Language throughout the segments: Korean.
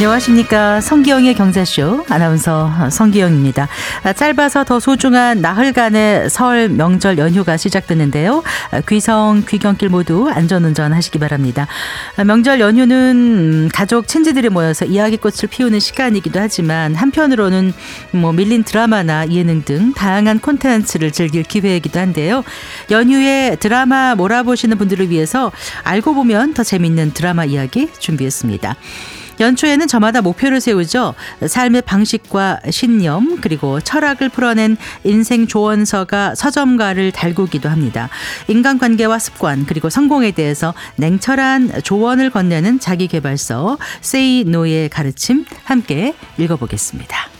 안녕하십니까. 성기영의 경제쇼 아나운서 성기영입니다. 짧아서 더 소중한 나흘간의 설 명절 연휴가 시작됐는데요. 귀성, 귀경길 모두 안전운전 하시기 바랍니다. 명절 연휴는 가족, 친지들이 모여서 이야기꽃을 피우는 시간이기도 하지만 한편으로는 뭐 밀린 드라마나 예능 등 다양한 콘텐츠를 즐길 기회이기도 한데요. 연휴에 드라마 몰아보시는 분들을 위해서 알고 보면 더 재밌는 드라마 이야기 준비했습니다. 연초에는 저마다 목표를 세우죠. 삶의 방식과 신념 그리고 철학을 풀어낸 인생 조언서가 서점가를 달구기도 합니다. 인간관계와 습관 그리고 성공에 대해서 냉철한 조언을 건네는 자기개발서 세이 노의 가르침 함께 읽어보겠습니다.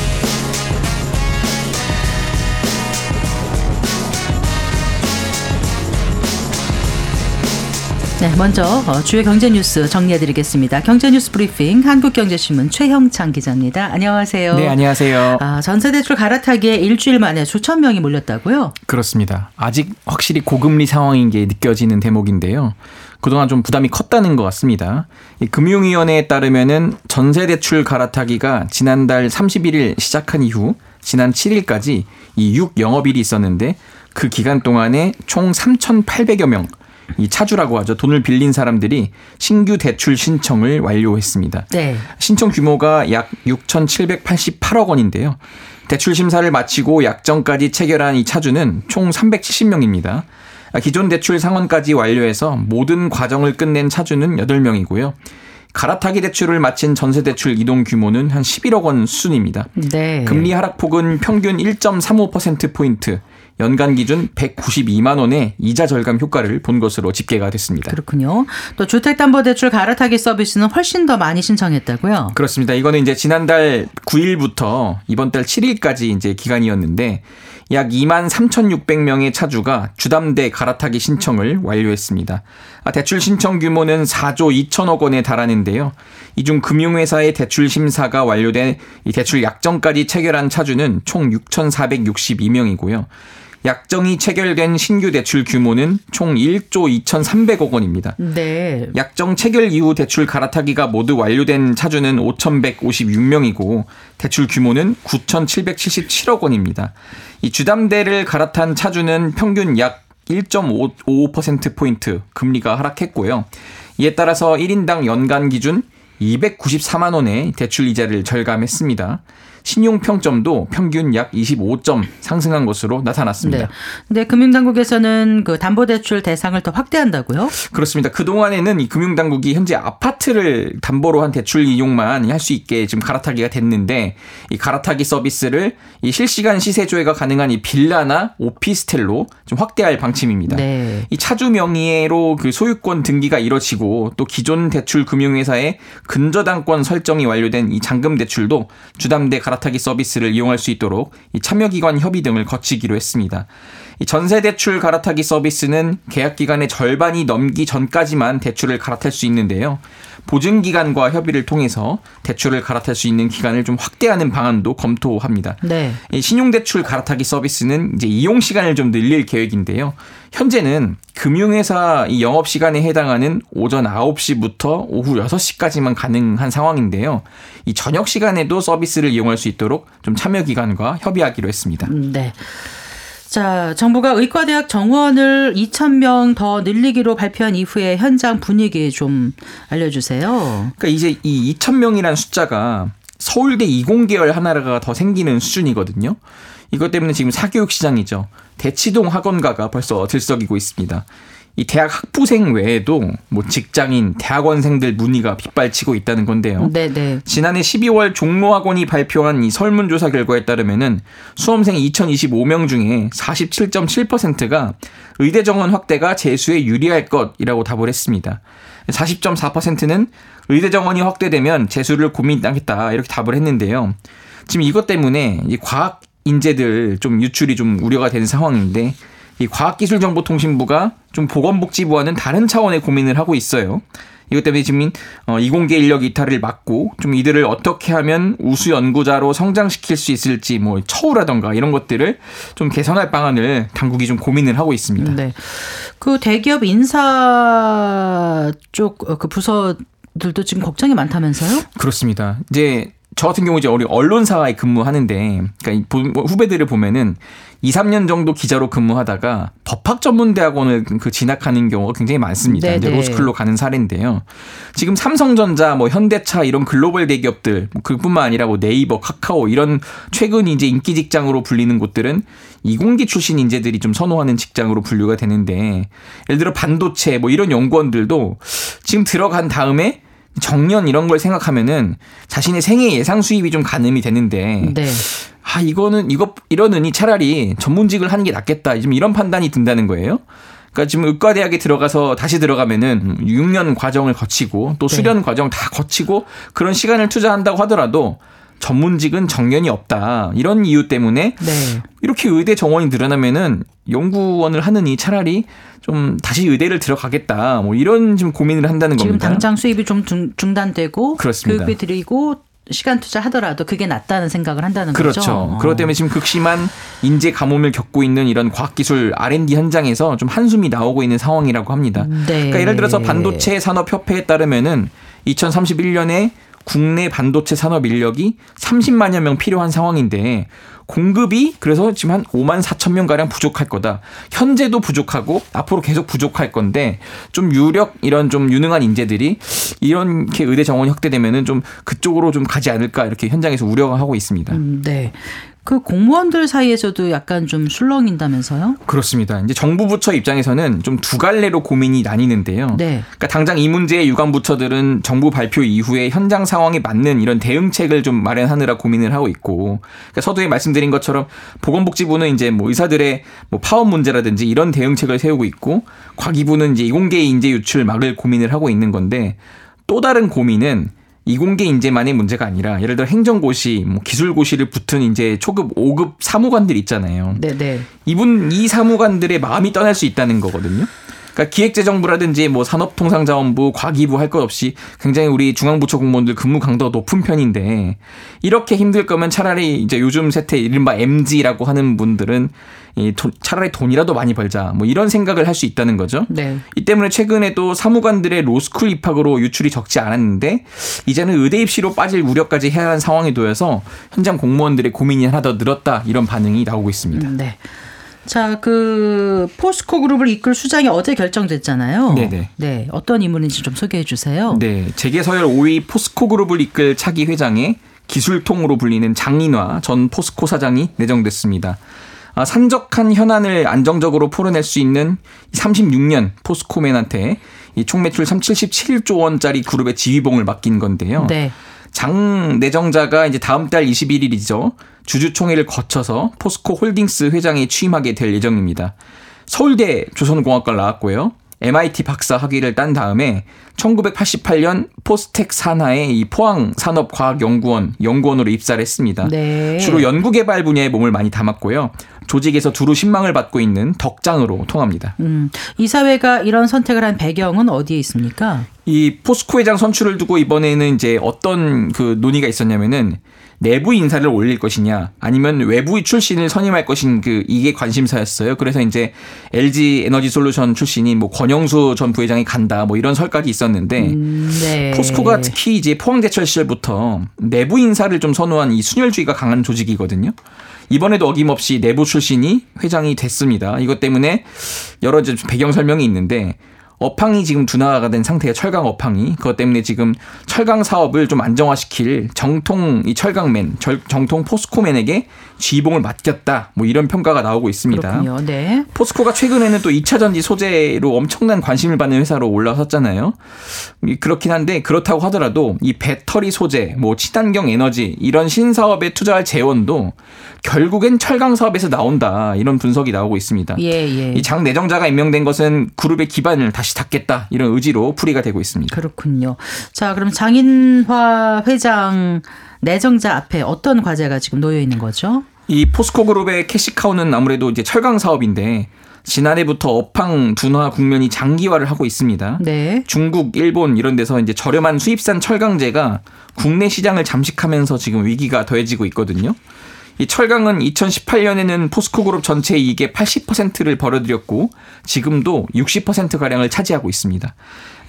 네, 먼저 어, 주요 경제 뉴스 정리해드리겠습니다. 경제 뉴스 브리핑 한국경제신문 최형창 기자입니다. 안녕하세요. 네, 안녕하세요. 아, 전세 대출 갈아타기에 일주일 만에 수천 명이 몰렸다고요? 그렇습니다. 아직 확실히 고금리 상황인 게 느껴지는 대목인데요. 그동안 좀 부담이 컸다는 것 같습니다. 이 금융위원회에 따르면은 전세 대출 갈아타기가 지난달 31일 시작한 이후 지난 7일까지 이 6 영업일이 있었는데 그 기간 동안에 총 3,800여 명, 이 차주라고 하죠. 돈을 빌린 사람들이 신규 대출 신청을 완료했습니다. 네. 신청 규모가 약 6,788억 원인데요. 대출 심사를 마치고 약정까지 체결한 이 차주는 총 370명입니다. 기존 대출 상환까지 완료해서 모든 과정을 끝낸 차주는 8명이고요. 갈아타기 대출을 마친 전세 대출 이동 규모는 한 11억 원 수준입니다. 네. 금리 하락폭은 평균 1.35% 포인트, 연간 기준 192만 원의 이자 절감 효과를 본 것으로 집계가 됐습니다. 그렇군요. 또 주택담보대출 갈아타기 서비스는 훨씬 더 많이 신청했다고요? 그렇습니다. 이거는 이제 지난달 9일부터 이번 달 7일까지 이제 기간이었는데 약 2만 3,600명의 차주가 주담대 갈아타기 신청을 완료했습니다. 아, 대출 신청 규모는 4조 2천억 원에 달하는데요. 이 중 금융회사의 대출 심사가 완료된 이 대출 약정까지 체결한 차주는 총 6,462명이고요. 약정이 체결된 신규 대출 규모는 총 1조 2,300억 원입니다. 네. 약정 체결 이후 대출 갈아타기가 모두 완료된 차주는 5,156명이고 대출 규모는 9,777억 원입니다. 이 주담대를 갈아탄 차주는 평균 약 1.55%포인트 금리가 하락했고요. 이에 따라서 1인당 연간 기준 294만 원의 대출 이자를 절감했습니다. 신용 평점도 평균 약 25점 상승한 것으로 나타났습니다. 네. 근데 금융당국에서는 그 담보대출 대상을 더 확대한다고요? 그렇습니다. 그 동안에는 이 금융당국이 현재 아파트를 담보로 한 대출 이용만 할 수 있게 지금 갈아타기가 됐는데 이 갈아타기 서비스를 이 실시간 시세 조회가 가능한 이 빌라나 오피스텔로 좀 확대할 방침입니다. 네. 이 차주 명의로 그 소유권 등기가 이뤄지고 또 기존 대출 금융회사의 근저당권 설정이 완료된 이 잔금 대출도 주담대 갈아 타기 서비스를 이용할 수 있도록 참여기관 협의 등을 거치기로 했습니다. 전세대출 갈아타기 서비스는 계약 기간의 절반이 넘기 전까지만 대출을 갈아탈 수 있는데요. 보증기관과 협의를 통해서 대출을 갈아탈 수 있는 기간을 좀 확대하는 방안도 검토합니다. 네. 신용대출 갈아타기 서비스는 이제 이용 시간을 좀 늘릴 계획인데요. 현재는 금융회사 영업 시간에 해당하는 오전 9시부터 오후 6시까지만 가능한 상황인데요. 이 저녁 시간에도 서비스를 이용할 수 있도록 좀 참여 기관과 협의하기로 했습니다. 음, 네. 자, 정부가 의과대학 정원을 2,000명 더 늘리기로 발표한 이후에 현장 분위기 좀 알려주세요. 그러니까 이제 이 2,000명이라는 숫자가 서울대 이공계열 하나가 더 생기는 수준이거든요. 이것 때문에 지금 사교육 시장이죠. 대치동 학원가가 벌써 들썩이고 있습니다. 이 대학 학부생 외에도 뭐 직장인, 대학원생들 문의가 빗발치고 있다는 건데요. 네네. 네. 지난해 12월 종로학원이 발표한 이 설문조사 결과에 따르면은 수험생 2025명 중에 47.7%가 의대 정원 확대가 재수에 유리할 것이라고 답을 했습니다. 40.4%는 의대 정원이 확대되면 재수를 고민하겠다 이렇게 답을 했는데요. 지금 이것 때문에 이 과학 인재들 좀 유출이 좀 우려가 되는 상황인데 이 과학기술정보통신부가 좀 보건복지부와는 다른 차원의 고민을 하고 있어요. 이것 때문에 지금 어, 이공계 인력 이탈을 막고 좀 이들을 어떻게 하면 우수 연구자로 성장시킬 수 있을지 뭐 처우라던가 이런 것들을 좀 개선할 방안을 당국이 좀 고민을 하고 있습니다. 네. 그 대기업 인사 쪽 그 부서들도 지금 걱정이 많다면서요? 그렇습니다. 이제 저 같은 경우 이제 우리 언론사에 근무하는데 그러니까 후배들을 보면은 2, 3년 정도 기자로 근무하다가 법학 전문 대학원을 그 진학하는 경우가 굉장히 많습니다. 네네. 이제 로스쿨로 가는 사례인데요. 지금 삼성전자, 뭐 현대차 이런 글로벌 대기업들 뭐 그뿐만 아니라 뭐 네이버, 카카오 이런 최근 이제 인기 직장으로 불리는 곳들은 이공계 출신 인재들이 좀 선호하는 직장으로 분류가 되는데 예를 들어 반도체 뭐 이런 연구원들도 지금 들어간 다음에 정년 이런 걸 생각하면은 자신의 생애 예상 수입이 좀 가늠이 되는데 네. 아 이거는 이거 이러느니 차라리 전문직을 하는 게 낫겠다 지금 이런 판단이 든다는 거예요. 그러니까 지금 의과대학에 들어가서 다시 들어가면은 6년 과정을 거치고 또 네. 수련 과정 다 거치고 그런 시간을 투자한다고 하더라도 전문직은 정년이 없다 이런 이유 때문에 네. 이렇게 의대 정원이 늘어나면은 연구원을 하느니 차라리 좀 다시 의대를 들어가겠다 뭐 이런 지금 고민을 한다는 지금 겁니다. 당장 수입이 좀 중, 그렇습니다. 교육비 드리고 시간 투자하더라도 그게 낫다는 생각을 한다는 그렇죠. 거죠. 그렇기 때문에 지금 극심한 인재 가뭄을 겪고 있는 이런 과학기술 R&D 현장에서 좀 한숨이 나오고 있는 상황이라고 합니다. 네. 그러니까 예를 들어서 반도체 산업 협회에 따르면은 2031년에 국내 반도체 산업 인력이 30만여 명 필요한 상황인데 공급이 그래서 지금 한 5만 4천 명 가량 부족할 거다. 현재도 부족하고 앞으로 계속 부족할 건데 좀 유력 이런 좀 유능한 인재들이 이렇게 의대 정원이 확대되면은 좀 그쪽으로 좀 가지 않을까 이렇게 현장에서 우려가 하고 있습니다. 음, 네. 그 공무원들 사이에서도 약간 좀 술렁인다면서요? 그렇습니다. 이제 정부 부처 입장에서는 좀 두 갈래로 고민이 나뉘는데요. 네. 그러니까 당장 이 문제의 유관 부처들은 정부 발표 이후에 현장 상황에 맞는 이런 대응책을 좀 마련하느라 고민을 하고 있고, 그러니까 서두에 말씀드린 것처럼 보건복지부는 이제 뭐 의사들의 뭐 파업 문제라든지 이런 대응책을 세우고 있고, 과기부는 이제 이공계 인재 유출 막을 고민을 하고 있는 건데 또 다른 고민은 이공계 인재만의 문제가 아니라 예를 들어 행정고시, 뭐 기술고시를 붙은 이제 초급 5급 사무관들 있잖아요. 네, 네. 이분 이 사무관들의 마음이 떠날 수 있다는 거거든요. 그러니까 기획재정부라든지 뭐 산업통상자원부, 과기부 할 것 없이 굉장히 우리 중앙부처 공무원들 근무 강도가 높은 편인데 이렇게 힘들 거면 차라리 이제 요즘 세태 이른바 MG라고 하는 분들은 이 돈- 차라리 돈이라도 많이 벌자 뭐 이런 생각을 할 수 있다는 거죠. 네. 이 때문에 최근에 또 사무관들의 로스쿨 입학으로 유출이 적지 않았는데 이제는 의대 입시로 빠질 우려까지 해야 하는 상황에 놓여서 현장 공무원들의 고민이 하나 더 늘었다 이런 반응이 나오고 있습니다. 음, 네. 자, 그 포스코 그룹을 이끌 수장이 어제 결정됐잖아요. 네네. 네. 어떤 인물인지 좀 소개해 주세요. 네, 재계 서열 5위 포스코 그룹을 이끌 차기 회장에 기술통으로 불리는 장인화 전 포스코 사장이 내정됐습니다. 아, 산적한 현안을 안정적으로 풀어낼 수 있는 36년 포스코맨한테 이 총매출 377조 원짜리 그룹의 지휘봉을 맡긴 건데요. 네. 장 내정자가 이제 다음 달 21일이죠. 주주총회를 거쳐서 포스코 홀딩스 회장에 취임하게 될 예정입니다. 서울대 조선공학과를 나왔고요. MIT 박사 학위를 딴 다음에 1988년 포스텍 산하의 이 포항 산업과학연구원 연구원으로 입사를 했습니다. 네. 주로 연구개발 분야에 몸을 많이 담았고요. 조직에서 두루 신망을 받고 있는 덕장으로 통합니다. 음, 이사회가 이런 선택을 한 배경은 어디에 있습니까? 이 포스코 회장 선출을 두고 이번에는 이제 어떤 그 논의가 있었냐면은 내부 인사를 올릴 것이냐 아니면 외부 출신을 선임할 것인 그 이게 관심사였어요. 그래서 이제 LG 에너지 솔루션 출신이 뭐 권영수 전 부회장이 간다 뭐 이런 설까지 있었는데 음, 네. 포스코가 특히 이제 포항제철 시절부터 내부 인사를 좀 선호한 이 순혈주의가 강한 조직이거든요. 이번에도 어김없이 내부 출신이 회장이 됐습니다. 이것 때문에 여러 이제 배경 설명이 있는데 업황이 지금 둔화가 된 상태의 철강 업황이 그것 때문에 지금 철강 사업을 좀 안정화시킬 정통 이 철강맨 절- 정통 포스코맨에게 지휘봉을 맡겼다 뭐 이런 평가가 나오고 있습니다. 그렇군요. 네. 포스코가 최근에는 또 2차 전지 소재로 엄청난 관심을 받는 회사로 올라섰잖아요. 이- 그렇긴 한데 그렇다고 하더라도 이 배터리 소재, 뭐 친환경 에너지 이런 신사업에 투자할 재원도 결국엔 철강 사업에서 나온다 이런 분석이 나오고 있습니다. 예, 예. 이 장 내정자가 임명된 것은 그룹의 기반을 다시 닦겠다 이런 의지로 풀이가 되고 있습니다. 그렇군요. 자, 그럼 장인화 회장 내정자 앞에 어떤 과제가 지금 놓여 있는 거죠? 이 포스코 그룹의 캐시카우는 아무래도 이제 철강 사업인데 지난해부터 업황 둔화 국면이 장기화를 하고 있습니다. 네. 중국, 일본 이런 데서 이제 저렴한 수입산 철강제가 국내 시장을 잠식하면서 지금 위기가 더해지고 있거든요. 이 철강은 2018년에는 포스코 그룹 전체 이익의 80%를 벌어들였고 지금도 60% 가량을 차지하고 있습니다.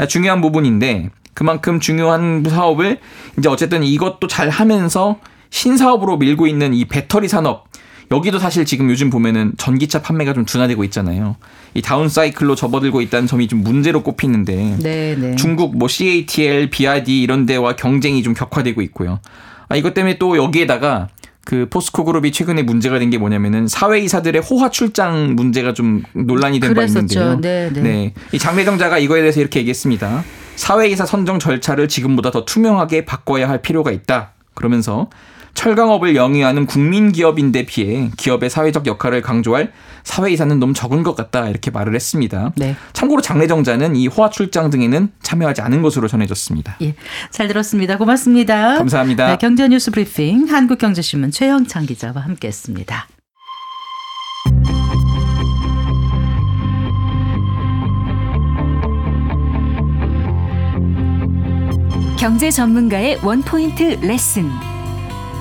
중요한 부분인데 그만큼 중요한 사업을 이제 어쨌든 이것도 잘 하면서 신사업으로 밀고 있는 이 배터리 산업 여기도 사실 지금 요즘 보면은 전기차 판매가 좀 둔화되고 있잖아요. 이 다운 사이클로 접어들고 있다는 점이 좀 문제로 꼽히는데 네, 네. 중국 뭐 CATL, BRD 이런 데와 경쟁이 좀 격화되고 있고요. 아 이것 때문에 또 여기에다가 그 포스코 그룹이 최근에 문제가 된 게 뭐냐면은 사회이사들의 호화 출장 문제가 좀 논란이 된 바 있는데요. 네, 네. 네. 이 장례정자가 이거에 대해서 이렇게 얘기했습니다. 사회이사 선정 절차를 지금보다 더 투명하게 바꿔야 할 필요가 있다. 그러면서 철강업을 영위하는 국민 기업인데 비해 기업의 사회적 역할을 강조할 사회이사는 너무 적은 것 같다 이렇게 말을 했습니다. 네. 참고로 장례정자는 이 호화 출장 등에는 참여하지 않은 것으로 전해졌습니다. 예, 잘 들었습니다. 고맙습니다. 감사합니다. 네, 경제뉴스 브리핑 한국경제신문 최영창 기자와 함께했습니다. 경제 전문가의 원포인트 레슨.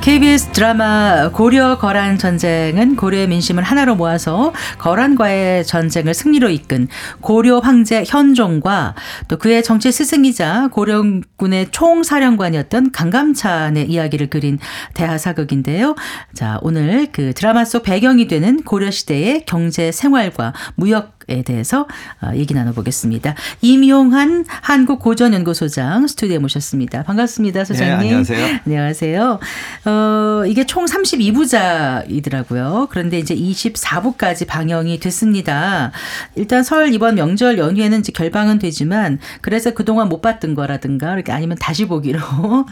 KBS 드라마 고려 거란 전쟁은 고려의 민심을 하나로 모아서 거란과의 전쟁을 승리로 이끈 고려 황제 현종과 또 그의 정치 스승이자 고려군의 총사령관이었던 강감찬의 이야기를 그린 대하사극인데요. 자, 오늘 그 드라마 속 배경이 되는 고려 시대의 경제 생활과 무역 에 대해서 어, 얘기 나눠보겠습니다. 임용한 한국 고전연구소장 스튜디오에 모셨습니다. 반갑습니다, 소장님. 네, 안녕하세요. 안녕하세요. 어, 이게 총 32부작이더라고요. 그런데 이제 24부까지 방영이 됐습니다. 일단 설 이번 명절 연휴에는 이제 결방은 되지만 그래서 그동안 못 봤던 거라든가 이렇게 아니면 다시 보기로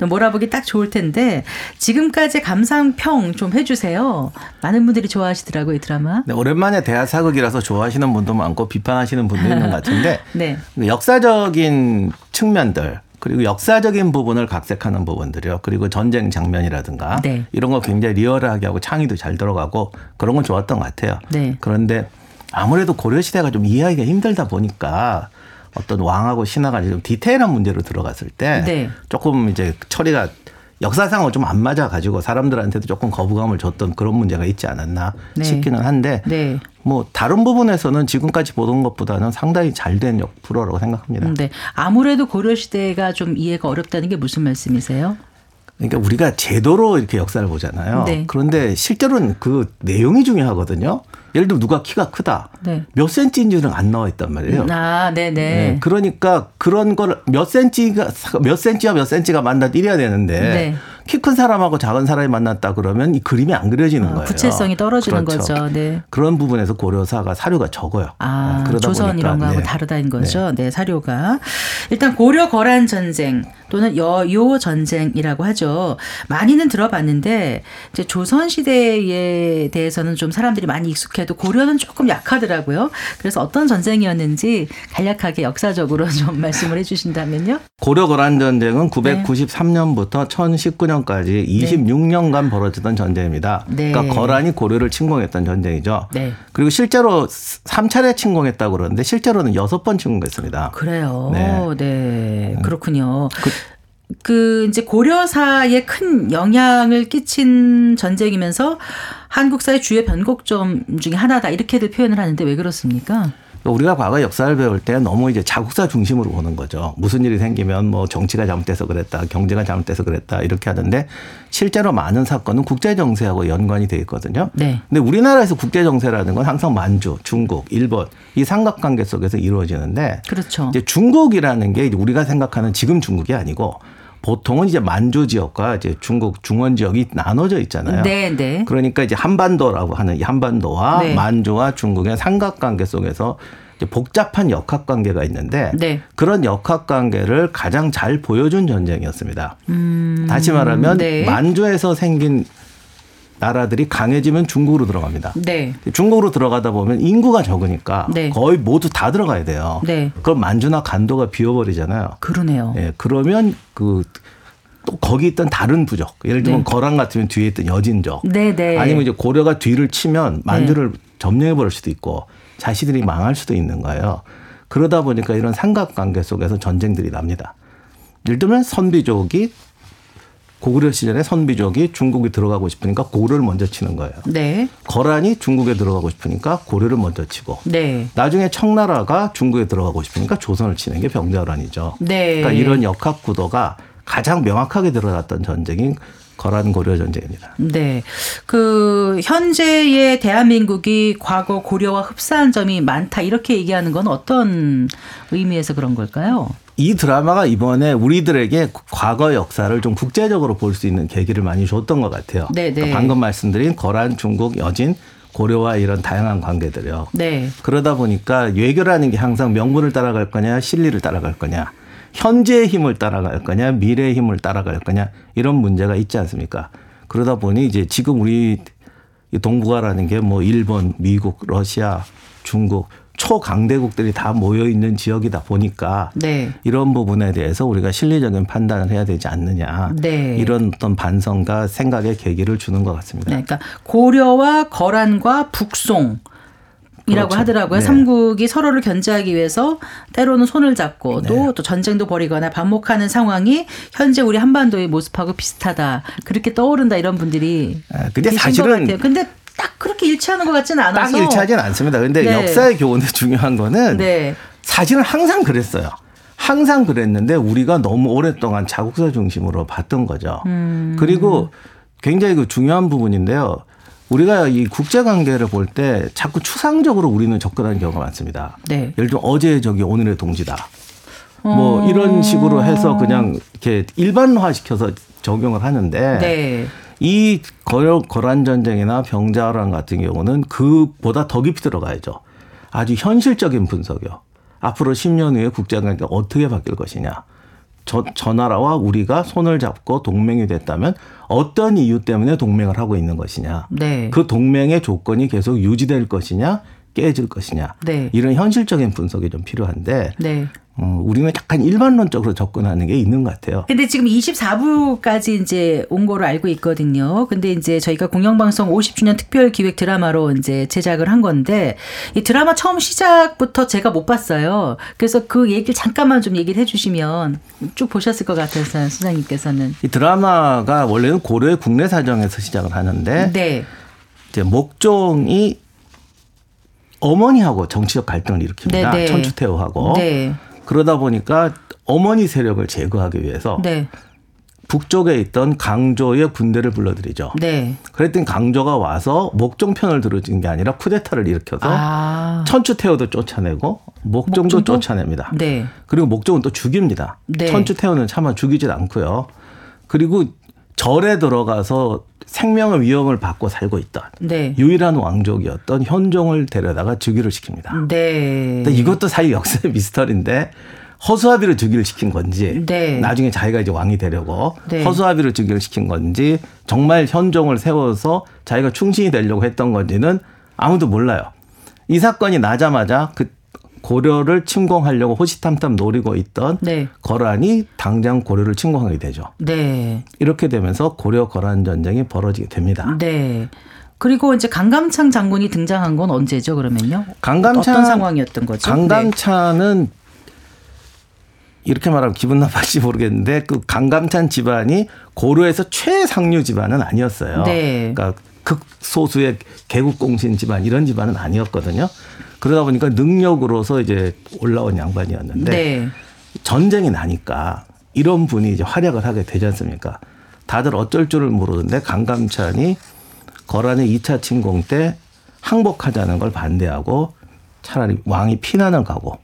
또 몰아보기 딱 좋을 텐데 지금까지 감상평 좀 해주세요. 많은 분들이 좋아하시더라고요, 이 드라마. 네, 오랜만에 대하 사극이라서 좋아 하시는 분도 많고 비판하시는 분도 있는 것 같은데 네. 역사적인 측면들 그리고 역사적인 부분을 각색하는 부분들이요. 그리고 전쟁 장면이라든가 네. 이런 거 굉장히 리얼하게 하고 창의도 잘 들어가고 그런 건 좋았던 것 같아요. 네. 그런데 아무래도 고려 시대가 좀 이해하기가 힘들다 보니까 어떤 왕하고 신하가 좀 디테일한 문제로 들어갔을 때 네. 조금 이제 처리가 역사상으로 좀안 맞아 가지고 사람들한테도 조금 거부감을 줬던 그런 문제가 있지 않았나 네. 싶기는 한데 네. 뭐 다른 부분에서는 지금까지 보던 것보다는 상당히 잘 된 프로라고 생각합니다. 네. 아무래도 고려 시대가 좀 이해가 어렵다는 게 무슨 말씀이세요? 그러니까 우리가 제도로 이렇게 역사를 보잖아요. 네. 그런데 실제로는 그 내용이 중요하거든요. 예를 들면 누가 키가 크다. 네. 몇 센치인지는 안 나와 있단 말이에요. 아, 네, 네. 네, 그러니까 그런 걸 몇 센치가 몇 센치와 몇 센치가 만나 이래야 되는데 네. 키 큰 사람하고 작은 사람이 만났다 그러면 이 그림이 안 그려지는 아, 거예요. 구체성이 떨어지는 그렇죠. 거죠. 네. 그런 부분에서 고려사가 사료가 적어요. 아, 네, 그러다 조선 보니까, 이런 거하고 네. 다르다는 거죠. 네. 사료가. 일단 고려 거란 전쟁 또는 여요 전쟁이라고 하죠. 많이는 들어봤는데 이제 조선 시대에 대해서는 좀 사람들이 많이 익숙해도 고려는 조금 약하더라고요. 그래서 어떤 전쟁이었는지 간략하게 역사적으로 좀 말씀을 해 주신다면요. 고려 거란 전쟁은 네. 993년부터 1019년까지 26년간 벌어졌던 전쟁입니다. 네. 그러니까 거란이 고려를 침공했던 전쟁이죠. 네. 그리고 실제로 3차례 침공했다고 그러는데 실제로는 6번 침공했습니다. 그래요. 네. 네. 그렇군요. 그, 이제 고려사에 큰 영향을 끼친 전쟁이면서 한국사의 주요 변곡점 중에 하나다 이렇게들 표현을 하는데 왜 그렇습니까? 우리가 과거 역사를 배울 때 너무 이제 자국사 중심으로 보는 거죠. 무슨 일이 생기면 뭐 정치가 잘못돼서 그랬다, 경제가 잘못돼서 그랬다 이렇게 하는데 실제로 많은 사건은 국제 정세하고 연관이 돼 있거든요. 네. 근데 우리나라에서 국제 정세라는 건 항상 만주, 중국, 일본 이 삼각관계 속에서 이루어지는데 그렇죠. 이제 중국이라는 게 우리가 생각하는 지금 중국이 아니고 보통은 이제 만주 지역과 이제 중국 중원 지역이 나눠져 있잖아요. 네, 네. 그러니까 이제 한반도라고 하는 이 한반도와 네. 만주와 중국의 삼각관계 속에서 복잡한 역학 관계가 있는데 네. 그런 역학 관계를 가장 잘 보여준 전쟁이었습니다. 다시 말하면 네. 만주에서 생긴 나라들이 강해지면 중국으로 들어갑니다. 네. 중국으로 들어가다 보면 인구가 적으니까 네. 거의 모두 다 들어가야 돼요. 네. 그럼 만주나 간도가 비어버리잖아요. 그러네요. 예, 그러면 그 또 거기 있던 다른 부족, 예를 들면 네. 거란 같으면 뒤에 있던 여진족, 네, 네. 아니면 이제 고려가 뒤를 치면 만주를 점령해 버릴 수도 있고 자신들이 망할 수도 있는 거예요. 그러다 보니까 이런 삼각관계 속에서 전쟁들이 납니다. 예를 들면 선비족이 고구려 시절에 선비족이 중국에 들어가고 싶으니까 고려를 먼저 치는 거예요. 네. 거란이 중국에 들어가고 싶으니까 고려를 먼저 치고 네. 나중에 청나라가 중국에 들어가고 싶으니까 조선을 치는 게 병자호란이죠. 네. 그러니까 이런 역학 구도가 가장 명확하게 드러났던 전쟁이 거란 고려 전쟁입니다. 네. 그 현재의 대한민국이 과거 고려와 흡사한 점이 많다 이렇게 얘기하는 건 어떤 의미에서 그런 걸까요? 이 드라마가 이번에 우리들에게 과거 역사를 좀 국제적으로 볼 수 있는 계기를 많이 줬던 것 같아요. 네, 네. 그러니까 방금 말씀드린 거란, 중국, 여진, 고려와 이런 다양한 관계들이요. 네. 그러다 보니까 외교라는 게 항상 명분을 따라갈 거냐, 실리를 따라갈 거냐, 현재의 힘을 따라갈 거냐, 미래의 힘을 따라갈 거냐 이런 문제가 있지 않습니까? 그러다 보니 이제 지금 우리 이 동북아라는 게 뭐 일본, 미국, 러시아, 중국 초강대국들이 다 모여 있는 지역이다 보니까 네. 이런 부분에 대해서 우리가 실리적인 판단을 해야 되지 않느냐 네. 이런 어떤 반성과 생각의 계기를 주는 것 같습니다. 네. 그러니까 고려와 거란과 북송 이라고 그렇죠. 하더라고요. 네. 삼국이 서로를 견제하기 위해서 때로는 손을 잡고 또, 네. 또 전쟁도 벌이거나 반목하는 상황이 현재 우리 한반도의 모습하고 비슷하다. 그렇게 떠오른다 이런 분들이 아, 근데 사실은. 근데 딱 그렇게 일치하는 것 같지는 않아서 딱 일치하지는 않습니다. 근데 네. 역사의 교훈에 중요한 거는 네. 사실은 항상 그랬어요. 항상 그랬는데 우리가 너무 오랫동안 자국사 중심으로 봤던 거죠. 음. 그리고 굉장히 그 중요한 부분인데요. 우리가 이 국제 관계를 볼 때 자꾸 추상적으로 우리는 접근하는 경우가 많습니다. 네. 예를 들어 어제의 적이 오늘의 동지다. 뭐 이런 식으로 해서 그냥 이렇게 일반화 시켜서 적용을 하는데 네. 이 거- 거란 전쟁이나 병자호란 같은 경우는 그보다 더 깊이 들어가야죠. 아주 현실적인 분석이요. 앞으로 10년 후에 국제관계가 어떻게 바뀔 것이냐. 저, 저 나라와 우리가 손을 잡고 동맹이 됐다면 어떤 이유 때문에 동맹을 하고 있는 것이냐. 네. 그 동맹의 조건이 계속 유지될 것이냐, 깨질 것이냐. 네. 이런 현실적인 분석이 좀 필요한데 네. 어, 우리는 약간 일반론적으로 접근하는 게 있는 것 같아요. 근데 지금 24부까지 이제 온 거로 알고 있거든요. 근데 이제 저희가 공영방송 50주년 특별 기획 드라마로 이제 제작을 한 건데 이 드라마 처음 시작부터 제가 못 봤어요. 그래서 그 얘기를 잠깐만 좀 얘기를 해주시면 쭉 보셨을 것 같아서 수장님께서는. 이 드라마가 원래는 고려의 국내 사정에서 시작을 하는데 네. 이제 목종이 어머니하고 정치적 갈등을 일으킵니다. 네, 네. 천추태후하고 네. 그러다 보니까 어머니 세력을 제거하기 위해서 네. 북쪽에 있던 강조의 군대를 불러들이죠. 네. 그랬더니 강조가 와서 목종 편을 들어준 게 아니라 쿠데타를 일으켜서 아. 천추태후도 쫓아내고 목종도, 목종도? 쫓아냅니다. 네. 그리고 목종은 또 죽입니다. 네. 천추태후는 차마 죽이질 않고요. 그리고 절에 들어가서 생명의 위험을 받고 살고 있던 네. 유일한 왕족이었던 현종을 데려다가 즉위를 시킵니다. 네. 근데 이것도 사실 역사의 미스터리인데 허수아비를 즉위를 시킨 건지 네. 나중에 자기가 이제 왕이 되려고 네. 허수아비를 즉위를 시킨 건지 정말 현종을 세워서 자기가 충신이 되려고 했던 건지는 아무도 몰라요. 이 사건이 나자마자 그 고려를 침공하려고 호시탐탐 노리고 있던 네. 거란이 당장 고려를 침공하게 되죠. 네. 이렇게 되면서 고려 거란 전쟁이 벌어지게 됩니다. 네. 그리고 이제 강감창 장군이 등장한 건 언제죠, 그러면요? 강감찬 어떤 상황이었던 거죠? 네. 강감찬은 이렇게 말하면 기분 나빠질지 모르겠는데 그 강감찬 집안이 고려에서 최상류 집안은 아니었어요. 네. 그러니까 극소수의 개국공신 집안 이런 집안은 아니었거든요. 그러다 보니까 능력으로서 이제 올라온 양반이었는데 네. 전쟁이 나니까 이런 분이 이제 활약을 하게 되지 않습니까? 다들 어쩔 줄을 모르는데 강감찬이 거란의 2차 침공 때 항복하자는 걸 반대하고 차라리 왕이 피난을 가고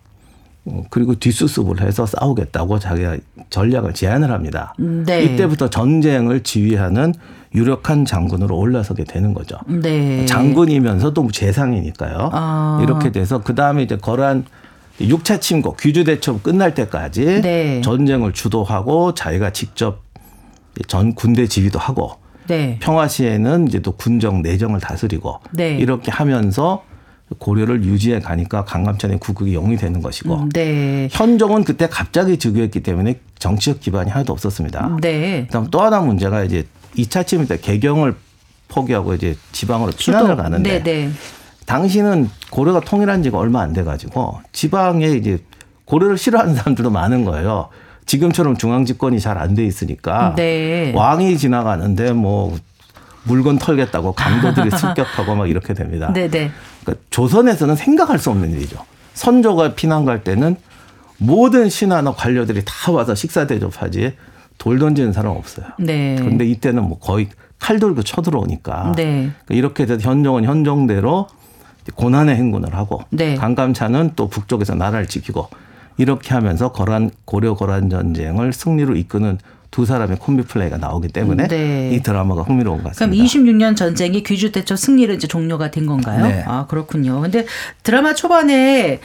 어, 그리고 뒷수습을 해서 싸우겠다고 자기가 전략을 제안을 합니다. 네. 이때부터 전쟁을 지휘하는 유력한 장군으로 올라서게 되는 거죠. 네. 장군이면서도 재상이니까요. 아. 이렇게 돼서 그 다음에 이제 거란 6차 침공 귀주 대첩 끝날 때까지 네. 전쟁을 주도하고 자기가 직접 전 군대 지휘도 하고 네. 평화 시에는 이제 또 군정 내정을 다스리고 네. 이렇게 하면서 고려를 유지해 가니까 강감찬의 구국이 영이 되는 것이고 음, 네. 현종은 그때 갑자기 즉위했기 때문에 정치적 기반이 하나도 없었습니다. 네. 그다음 또 하나 문제가 이제 2차 침입 때 개경을 포기하고 이제 지방으로 피난을. 가는데 네, 네. 당시는 고려가 통일한 지가 얼마 안 돼 가지고 지방에 이제 고려를 싫어하는 사람들도 많은 거예요. 지금처럼 중앙 집권이 잘 안 돼 있으니까 네. 왕이 지나가는데 뭐 물건 털겠다고 강도들이 습격하고 막 이렇게 됩니다. 네, 네. 그러니까 조선에서는 생각할 수 없는 일이죠. 선조가 피난 갈 때는 모든 신하나 관료들이 다 와서 식사 대접하지 돌 던지는 사람 없어요. 네. 그런데 이때는 뭐 거의 칼 들고 쳐들어오니까 네. 그러니까 이렇게 돼서 현종은 현종대로 고난의 행군을 하고 네. 강감찬은 또 북쪽에서 나라를 지키고 이렇게 하면서 거란 고려 거란 전쟁을 승리로 이끄는 두 사람의 콤비 플레이가 나오기 때문에 네. 이 드라마가 흥미로운 것 그럼 같습니다. 26년 전쟁이 귀주 대첩 승리로 이제 종료가 된 건가요? 네. 아 그렇군요. 근데 드라마 초반에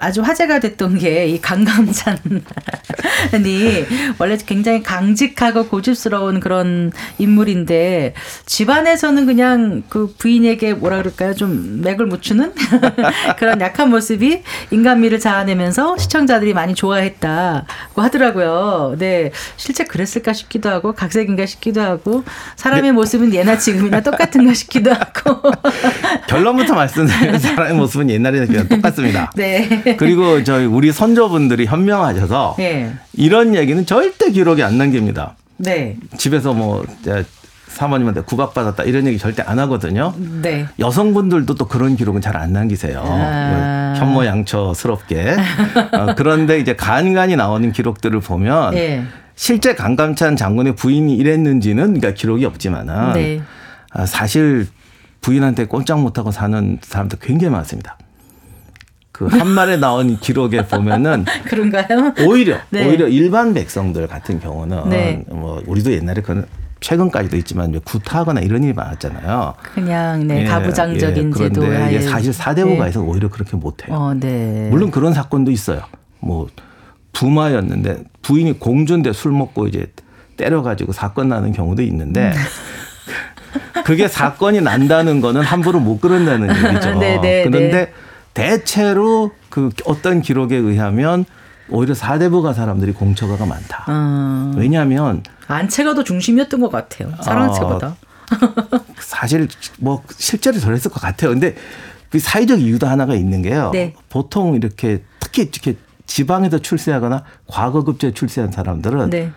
아주 화제가 됐던 게 이 강감찬이 원래 굉장히 강직하고 고집스러운 그런 인물인데 집안에서는 그냥 그 부인에게 뭐라 그럴까요? 좀 맥을 못 추는 그런 약한 모습이 인간미를 자아내면서 시청자들이 많이 좋아했다고 하더라고요. 네, 실제 그랬을 까 싶기도 하고 각색인가 싶기도 하고 사람의 모습은 예나 지금이나 똑같은가 싶기도 하고. 결론부터 말씀드리면 사람의 모습은 옛날이나 그냥 똑같습니다. 네. 그리고 저희 우리 선조분들이 현명하셔서 네. 이런 얘기는 절대 기록에 안 남깁니다. 네. 집에서 뭐 사모님한테 구박받았다 이런 얘기 절대 안 하거든요. 네. 여성분들도 또 그런 기록은 잘 안 남기세요. 아. 뭐 현모양처스럽게. 어, 그런데 이제 간간이 나오는 기록들을 보면 네. 실제 강감찬 장군의 부인이 이랬는지는 그러니까 기록이 없지만은 네. 아, 사실 부인한테 꼼짝 못하고 사는 사람도 굉장히 많습니다. 그 한말에 나온 기록에 보면은 그런가요? 오히려 네. 오히려 일반 백성들 같은 경우는 네. 뭐 우리도 옛날에 그는 최근까지도 있지만 구타하거나 이런 일이 많았잖아요. 그냥 네 예, 가부장적인 예, 그런데 제도에 이제 사실 사대부가에서 네. 오히려 그렇게 못해요. 어, 네. 물론 그런 사건도 있어요. 뭐 부마였는데 부인이 공주인데 술 먹고 이제 때려가지고 사건 나는 경우도 있는데 음. 그게 사건이 난다는 거는 함부로 못 그런다는 얘기죠. 네, 네, 그런데 네. 대체로 그 어떤 기록에 의하면 오히려 사대부가 사람들이 공처가가 많다. 어, 왜냐하면 안채가 더 중심이었던 것 같아요. 사랑채보다. 사실 뭐 실제로 저랬을 것 같아요. 근데 그 사회적 이유도 하나가 있는 게요. 네. 보통 이렇게 특히 이렇게 지방에서 출세하거나 과거급제 출세한 사람들은 네.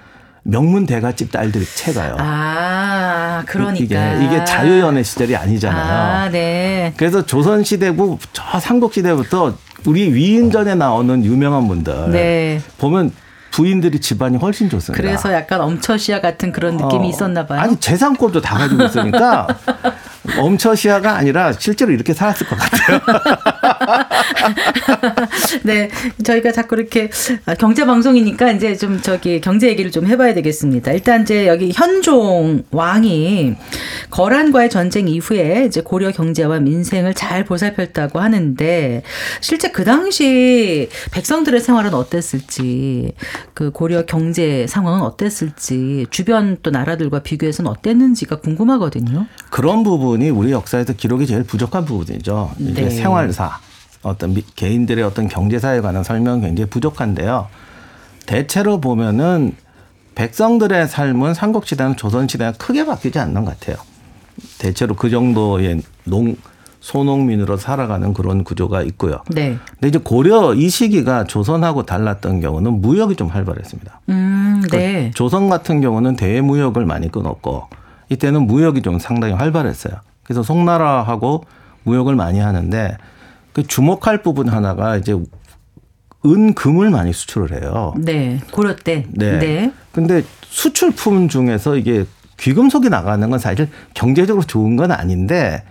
명문 대가집 딸들이 채가요. 아, 그러니까. 이게 이게 자유연애 시절이 아니잖아요. 아, 네. 그래서 조선 시대고 저 삼국 시대부터 우리 위인전에 나오는 유명한 분들 네. 보면 부인들이 집안이 훨씬 좋습니다. 그래서 약간 엄처시아 같은 그런 느낌이 어, 있었나 봐요. 아니 재산권도 다 가지고 있으니까 엄처시아가 아니라 실제로 이렇게 살았을 것 같아요. 네, 저희가 자꾸 이렇게 아, 경제 방송이니까 이제 좀 저기 경제 얘기를 좀 해봐야 되겠습니다. 일단 이제 여기 현종 왕이 거란과의 전쟁 이후에 이제 고려 경제와 민생을 잘 보살폈다고 하는데 실제 그 당시 백성들의 생활은 어땠을지 그 고려 경제 상황은 어땠을지 주변 또 나라들과 비교해서는 어땠는지가 궁금하거든요. 그런 부분 이 우리 역사에서 기록이 제일 부족한 부분이죠. 이게 네. 생활사 어떤 미- 개인들의 어떤 경제사에 관한 설명은 굉장히 부족한데요. 대체로 보면은 백성들의 삶은 삼국시대는 조선시대랑 크게 바뀌지 않는 것 같아요. 대체로 그 정도의 농 소농민으로 살아가는 그런 구조가 있고요. 네. 근데 이제 고려 이 시기가 조선하고 달랐던 경우는 무역이 좀 활발했습니다. 음, 그러니까 네. 조선 같은 경우는 대무역을 많이 끊었고 이때는 무역이 좀 상당히 활발했어요. 그래서 송나라하고 무역을 많이 하는데 그 주목할 부분 하나가 이제 은 금을 많이 수출을 해요. 네. 고려 때. 네. 네. 근데 수출품 중에서 이게 귀금속이 나가는 건 사실 경제적으로 좋은 건 아닌데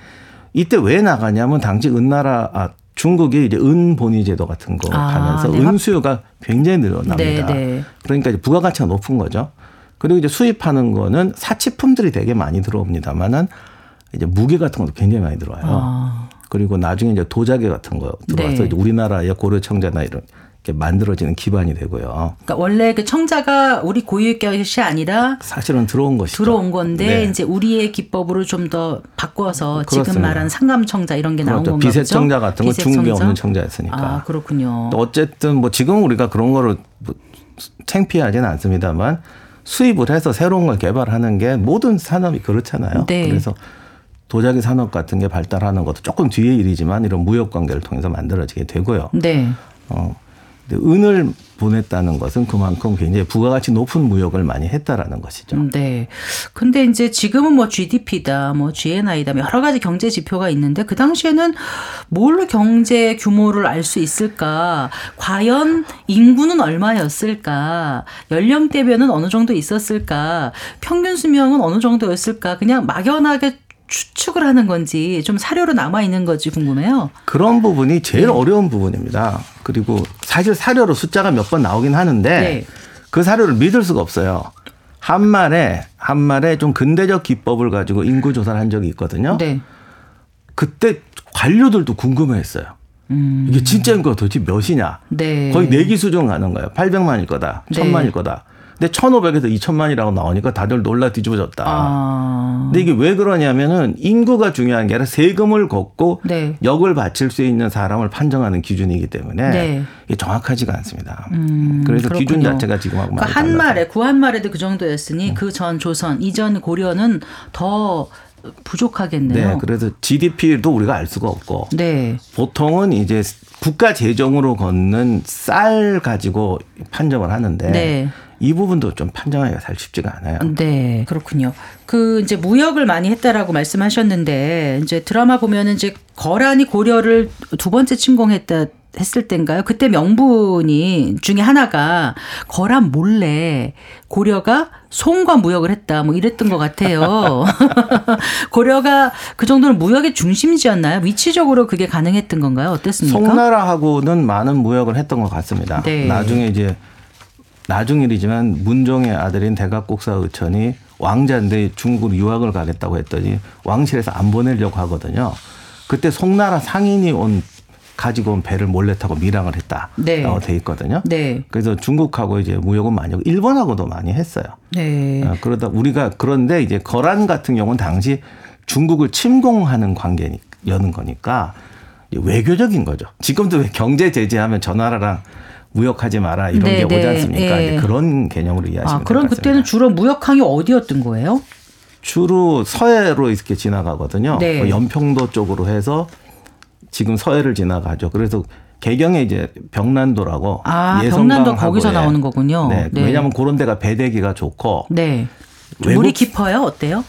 이때 왜 나가냐면 당시 은나라 아 중국이 이제 은본위 제도 같은 거 아, 가면서 네. 은수요가 굉장히 늘어납니다. 네, 네. 그러니까 이제 부가가치가 높은 거죠. 그리고 이제 수입하는 거는 사치품들이 되게 많이 들어옵니다만은 이제 무게 같은 것도 굉장히 많이 들어와요. 아. 그리고 나중에 이제 도자기 같은 거 들어와서 네. 우리나라의 고려 청자나 이런 이제 만들어지는 기반이 되고요. 그러니까 원래 그 청자가 우리 고유의 것이 아니라 사실은 들어온 것이죠. 들어온 건데 네. 이제 우리의 기법으로 좀 더 바꿔서 지금 그렇습니다. 말하는 상감 청자 이런 게 나온 그렇죠. 건가 보죠? 비세 청자 같은 거 중개? 없는 청자였으니까. 아 그렇군요. 또 어쨌든 뭐 지금 우리가 그런 거를 뭐 창피하지는 않습니다만 수입을 해서 새로운 걸 개발하는 게 모든 산업이 그렇잖아요. 네. 그래서 도자기 산업 같은 게 발달하는 것도 조금 뒤의 일이지만 이런 무역 관계를 통해서 만들어지게 되고요. 네. 어, 은을 보냈다는 것은 그만큼 굉장히 부가가치 높은 무역을 많이 했다라는 것이죠. 네. 근데 이제 지금은 뭐 GDP다, 뭐 GNI다, 뭐 여러 가지 경제 지표가 있는데 그 당시에는 뭘로 경제 규모를 알 수 있을까? 과연 인구는 얼마였을까? 연령대별은 어느 정도 있었을까? 평균 수명은 어느 정도였을까? 그냥 막연하게 추측을 하는 건지 좀 사료로 남아 있는 건지 궁금해요. 그런 부분이 제일 네. 어려운 부분입니다. 그리고 사실 사료로 숫자가 몇 번 나오긴 하는데 네. 그 사료를 믿을 수가 없어요. 한 말에 한 말에 좀 근대적 기법을 가지고 인구 조사를 한 적이 있거든요. 네. 그때 관료들도 궁금해했어요. 이게 진짜 인구가 도대체 몇이냐? 음. 네. 거의 내기 수준 가는 거예요. 800만일 거다, 네. 1000만일 거다. 근데 1500에서 2000만이라고 나오니까 다들 놀라 뒤집어졌다. 아. 근데 이게 왜 그러냐면은 인구가 중요한 게 아니라 세금을 걷고 네. 역을 바칠 수 있는 사람을 판정하는 기준이기 때문에 네. 이게 정확하지가 않습니다. 음, 그래서 기준 그렇군요. 자체가 지금하고 그러니까 한 달라서. 말에 구한 말에도 그 정도였으니 그전 조선 이전 고려는 더 부족하겠네요. 네, 그래서 GDP도 우리가 알 수가 없고 네. 보통은 이제 국가 재정으로 걷는 쌀 가지고 판정을 하는데 네. 이 부분도 좀 판정하기가 잘 쉽지가 않아요. 네, 그렇군요. 그 이제 무역을 많이 했다라고 말씀하셨는데 이제 드라마 보면은 이제 거란이 고려를 두 번째 침공했다 했을 때인가요? 그때 명분이 중에 하나가 거란 몰래 고려가 송과 무역을 했다 뭐 이랬던 것 같아요. 고려가 그 정도는 무역의 중심지였나요? 위치적으로 그게 가능했던 건가요? 어땠습니까? 송나라하고는 많은 무역을 했던 것 같습니다. 네. 나중에 이제 나중 일이지만 문종의 아들인 대각국사 의천이 왕자인데 중국으로 유학을 가겠다고 했더니 왕실에서 안 보내려고 하거든요. 그때 송나라 상인이 온 가지고 온 배를 몰래 타고 밀항을 했다라고 네. 돼 있거든요. 네. 그래서 중국하고 이제 무역은 많이 하고 일본하고도 많이 했어요. 네. 어, 그러다 우리가 그런데 이제 거란 같은 경우는 당시 중국을 침공하는 관계여는 거니까 외교적인 거죠. 지금도 왜 경제 제재하면 저 나라랑 무역하지 마라 이런 네, 게 오지 네, 않습니까? 네. 그런 개념으로 이해하시면 아, 그럼 같습니다. 그때는 주로 무역항이 어디였던 거예요? 주로 서해로 이렇게 지나가거든요. 네. 뭐 연평도 쪽으로 해서 지금 서해를 지나가죠. 그래서 개경에 이제 병난도라고 아, 병난도 거기서 나오는 거군요. 네, 네. 왜냐하면 그런 데가 배대기가 좋고 네. 물이 깊어요? 어때요?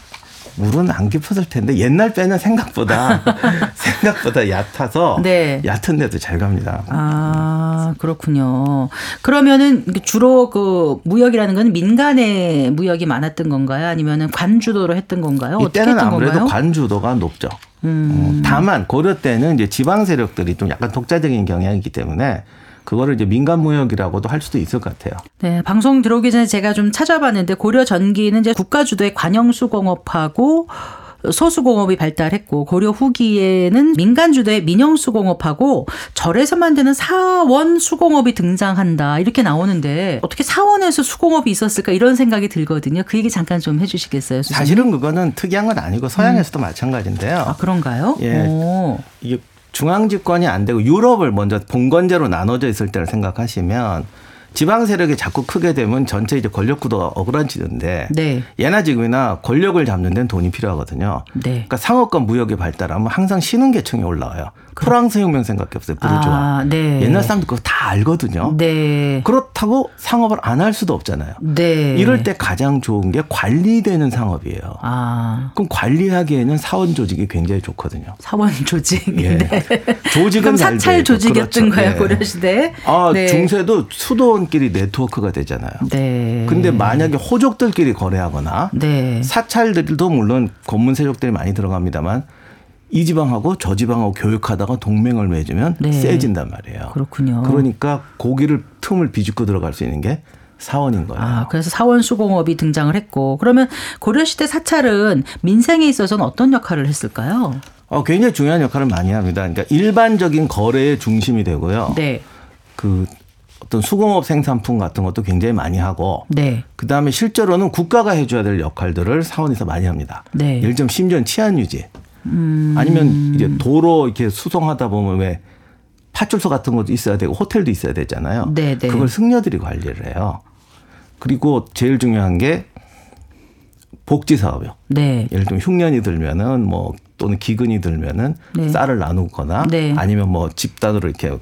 물은 안 깊었을 텐데 옛날 배는 생각보다 생각보다 얕아서 네. 얕은데도 잘 갑니다. 아, 그렇군요. 그러면은 주로 그 무역이라는 건 민간의 무역이 많았던 건가요? 아니면은 관주도로 했던 건가요? 이때는 아무래도 건가요? 음. 관주도가 높죠. 어, 다만 고려 때는 이제 지방 세력들이 좀 약간 독자적인 경향이 있기 때문에 그거를 이제 민간 무역이라고도 할 수도 있을 것 같아요. 네, 방송 들어오기 전에 제가 좀 찾아봤는데 고려 전기는 이제 국가 주도의 관영수공업하고 소수공업이 발달했고 고려 후기에는 민간 주도의 민영수공업하고 절에서 만드는 사원 수공업이 등장한다 이렇게 나오는데 어떻게 사원에서 수공업이 있었을까 이런 생각이 들거든요. 그 얘기 잠깐 좀 해주시겠어요? 사실은 그거는 특이한 건 아니고 서양에서도 마찬가지인데요. 아 그런가요? 예. 오. 이게 중앙 집권이 안 되고 유럽을 먼저 봉건제로 나눠져 있을 때를 생각하시면 지방 세력이 자꾸 크게 되면 전체 이제 권력 구도가 어그러지는데 네. 예나 지금이나 권력을 잡는 데는 돈이 필요하거든요. 네. 그러니까 상업과 무역이 발달하면 항상 신흥 계층이 올라와요. 프랑스 혁명 생각해 보세요. 부르주아. 아, 네. 옛날 사람들 그거 다 알거든요. 네. 그렇다고 상업을 안 할 수도 없잖아요. 네. 이럴 때 가장 좋은 게 관리되는 상업이에요. 아 그럼 관리하기에는 사원 조직이 굉장히 좋거든요. 사원 조직. 예. 네. 조직은 사찰. 조직이었던 그렇죠. 거예요 예. 고려 시대. 아 네. 중세도 수도원끼리 네트워크가 되잖아요. 네. 근데 만약에 호족들끼리 거래하거나 네. 사찰들도 물론 검문 세력들이 많이 들어갑니다만 이 지방하고 저 지방하고 교육하다가 동맹을 맺으면 네. 세진단 말이에요. 그렇군요. 그러니까 고기를 틈을 비집고 들어갈 수 있는 게 사원인 거예요. 아, 그래서 사원 수공업이 등장을 했고 그러면 고려 시대 사찰은 민생에 있어서는 어떤 역할을 했을까요? 어, 굉장히 중요한 역할을 많이 합니다. 그러니까 일반적인 거래의 중심이 되고요. 네. 그 어떤 수공업 생산품 같은 것도 굉장히 많이 하고 네. 그다음에 실제로는 국가가 해줘야 될 역할들을 사원에서 많이 합니다. 네. 예를 들면 심지어는 치안 유지 음. 아니면 이제 도로 이렇게 수송하다 보면 왜 파출소 같은 것도 있어야 되고 호텔도 있어야 되잖아요. 네, 네. 그걸 승려들이 관리를 해요. 그리고 제일 중요한 게 복지 사업이요. 네. 예를 들면 흉년이 들면은 뭐 또는 기근이 들면은 네. 쌀을 나누거나 네. 아니면 뭐 집단으로 이렇게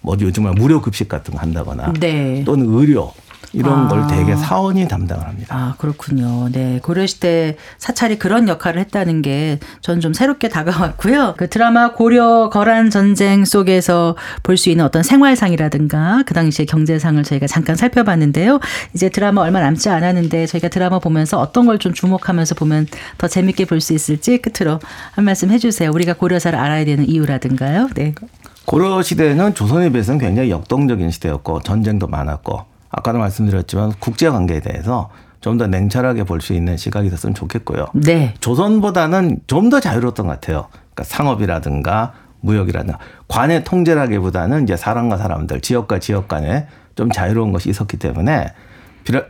뭐 요즘은 무료 급식 같은 거 한다거나 네. 또는 의료 이런 아. 걸 대개 사원이 담당을 합니다. 아, 그렇군요. 네. 고려시대 사찰이 그런 역할을 했다는 게전좀 새롭게 다가왔고요. 그 드라마 고려 거란 전쟁 속에서 볼 수 있는 어떤 생활상이라든가 그 당시의 경제상을 저희가 잠깐 살펴봤는데요. 이제 드라마 얼마 남지 않았는데 저희가 드라마 보면서 어떤 걸 좀 주목하면서 보면 더 재밌게 볼 수 있을지 끝으로 한 말씀 해주세요. 우리가 고려사를 알아야 되는 이유라든가요. 네. 고려 시대는 조선에 비해서는 굉장히 역동적인 시대였고 전쟁도 많았고 아까도 말씀드렸지만 국제 관계에 대해서 좀 더 냉철하게 볼 수 있는 시각이 있었으면 좋겠고요. 네. 조선보다는 좀 더 자유로웠던 것 같아요. 그러니까 상업이라든가 무역이라든가 관의 통제라기보다는 이제 사람과 사람들, 지역과 지역 간에 좀 자유로운 것이 있었기 때문에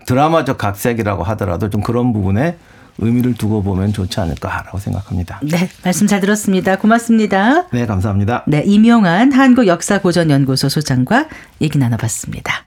드라마적 각색이라고 하더라도 좀 그런 부분에 의미를 두고 보면 좋지 않을까라고 생각합니다. 네. 말씀 잘 들었습니다. 고맙습니다. 네, 감사합니다. 네, 임용환 한국역사고전연구소 소장과 얘기 나눠봤습니다.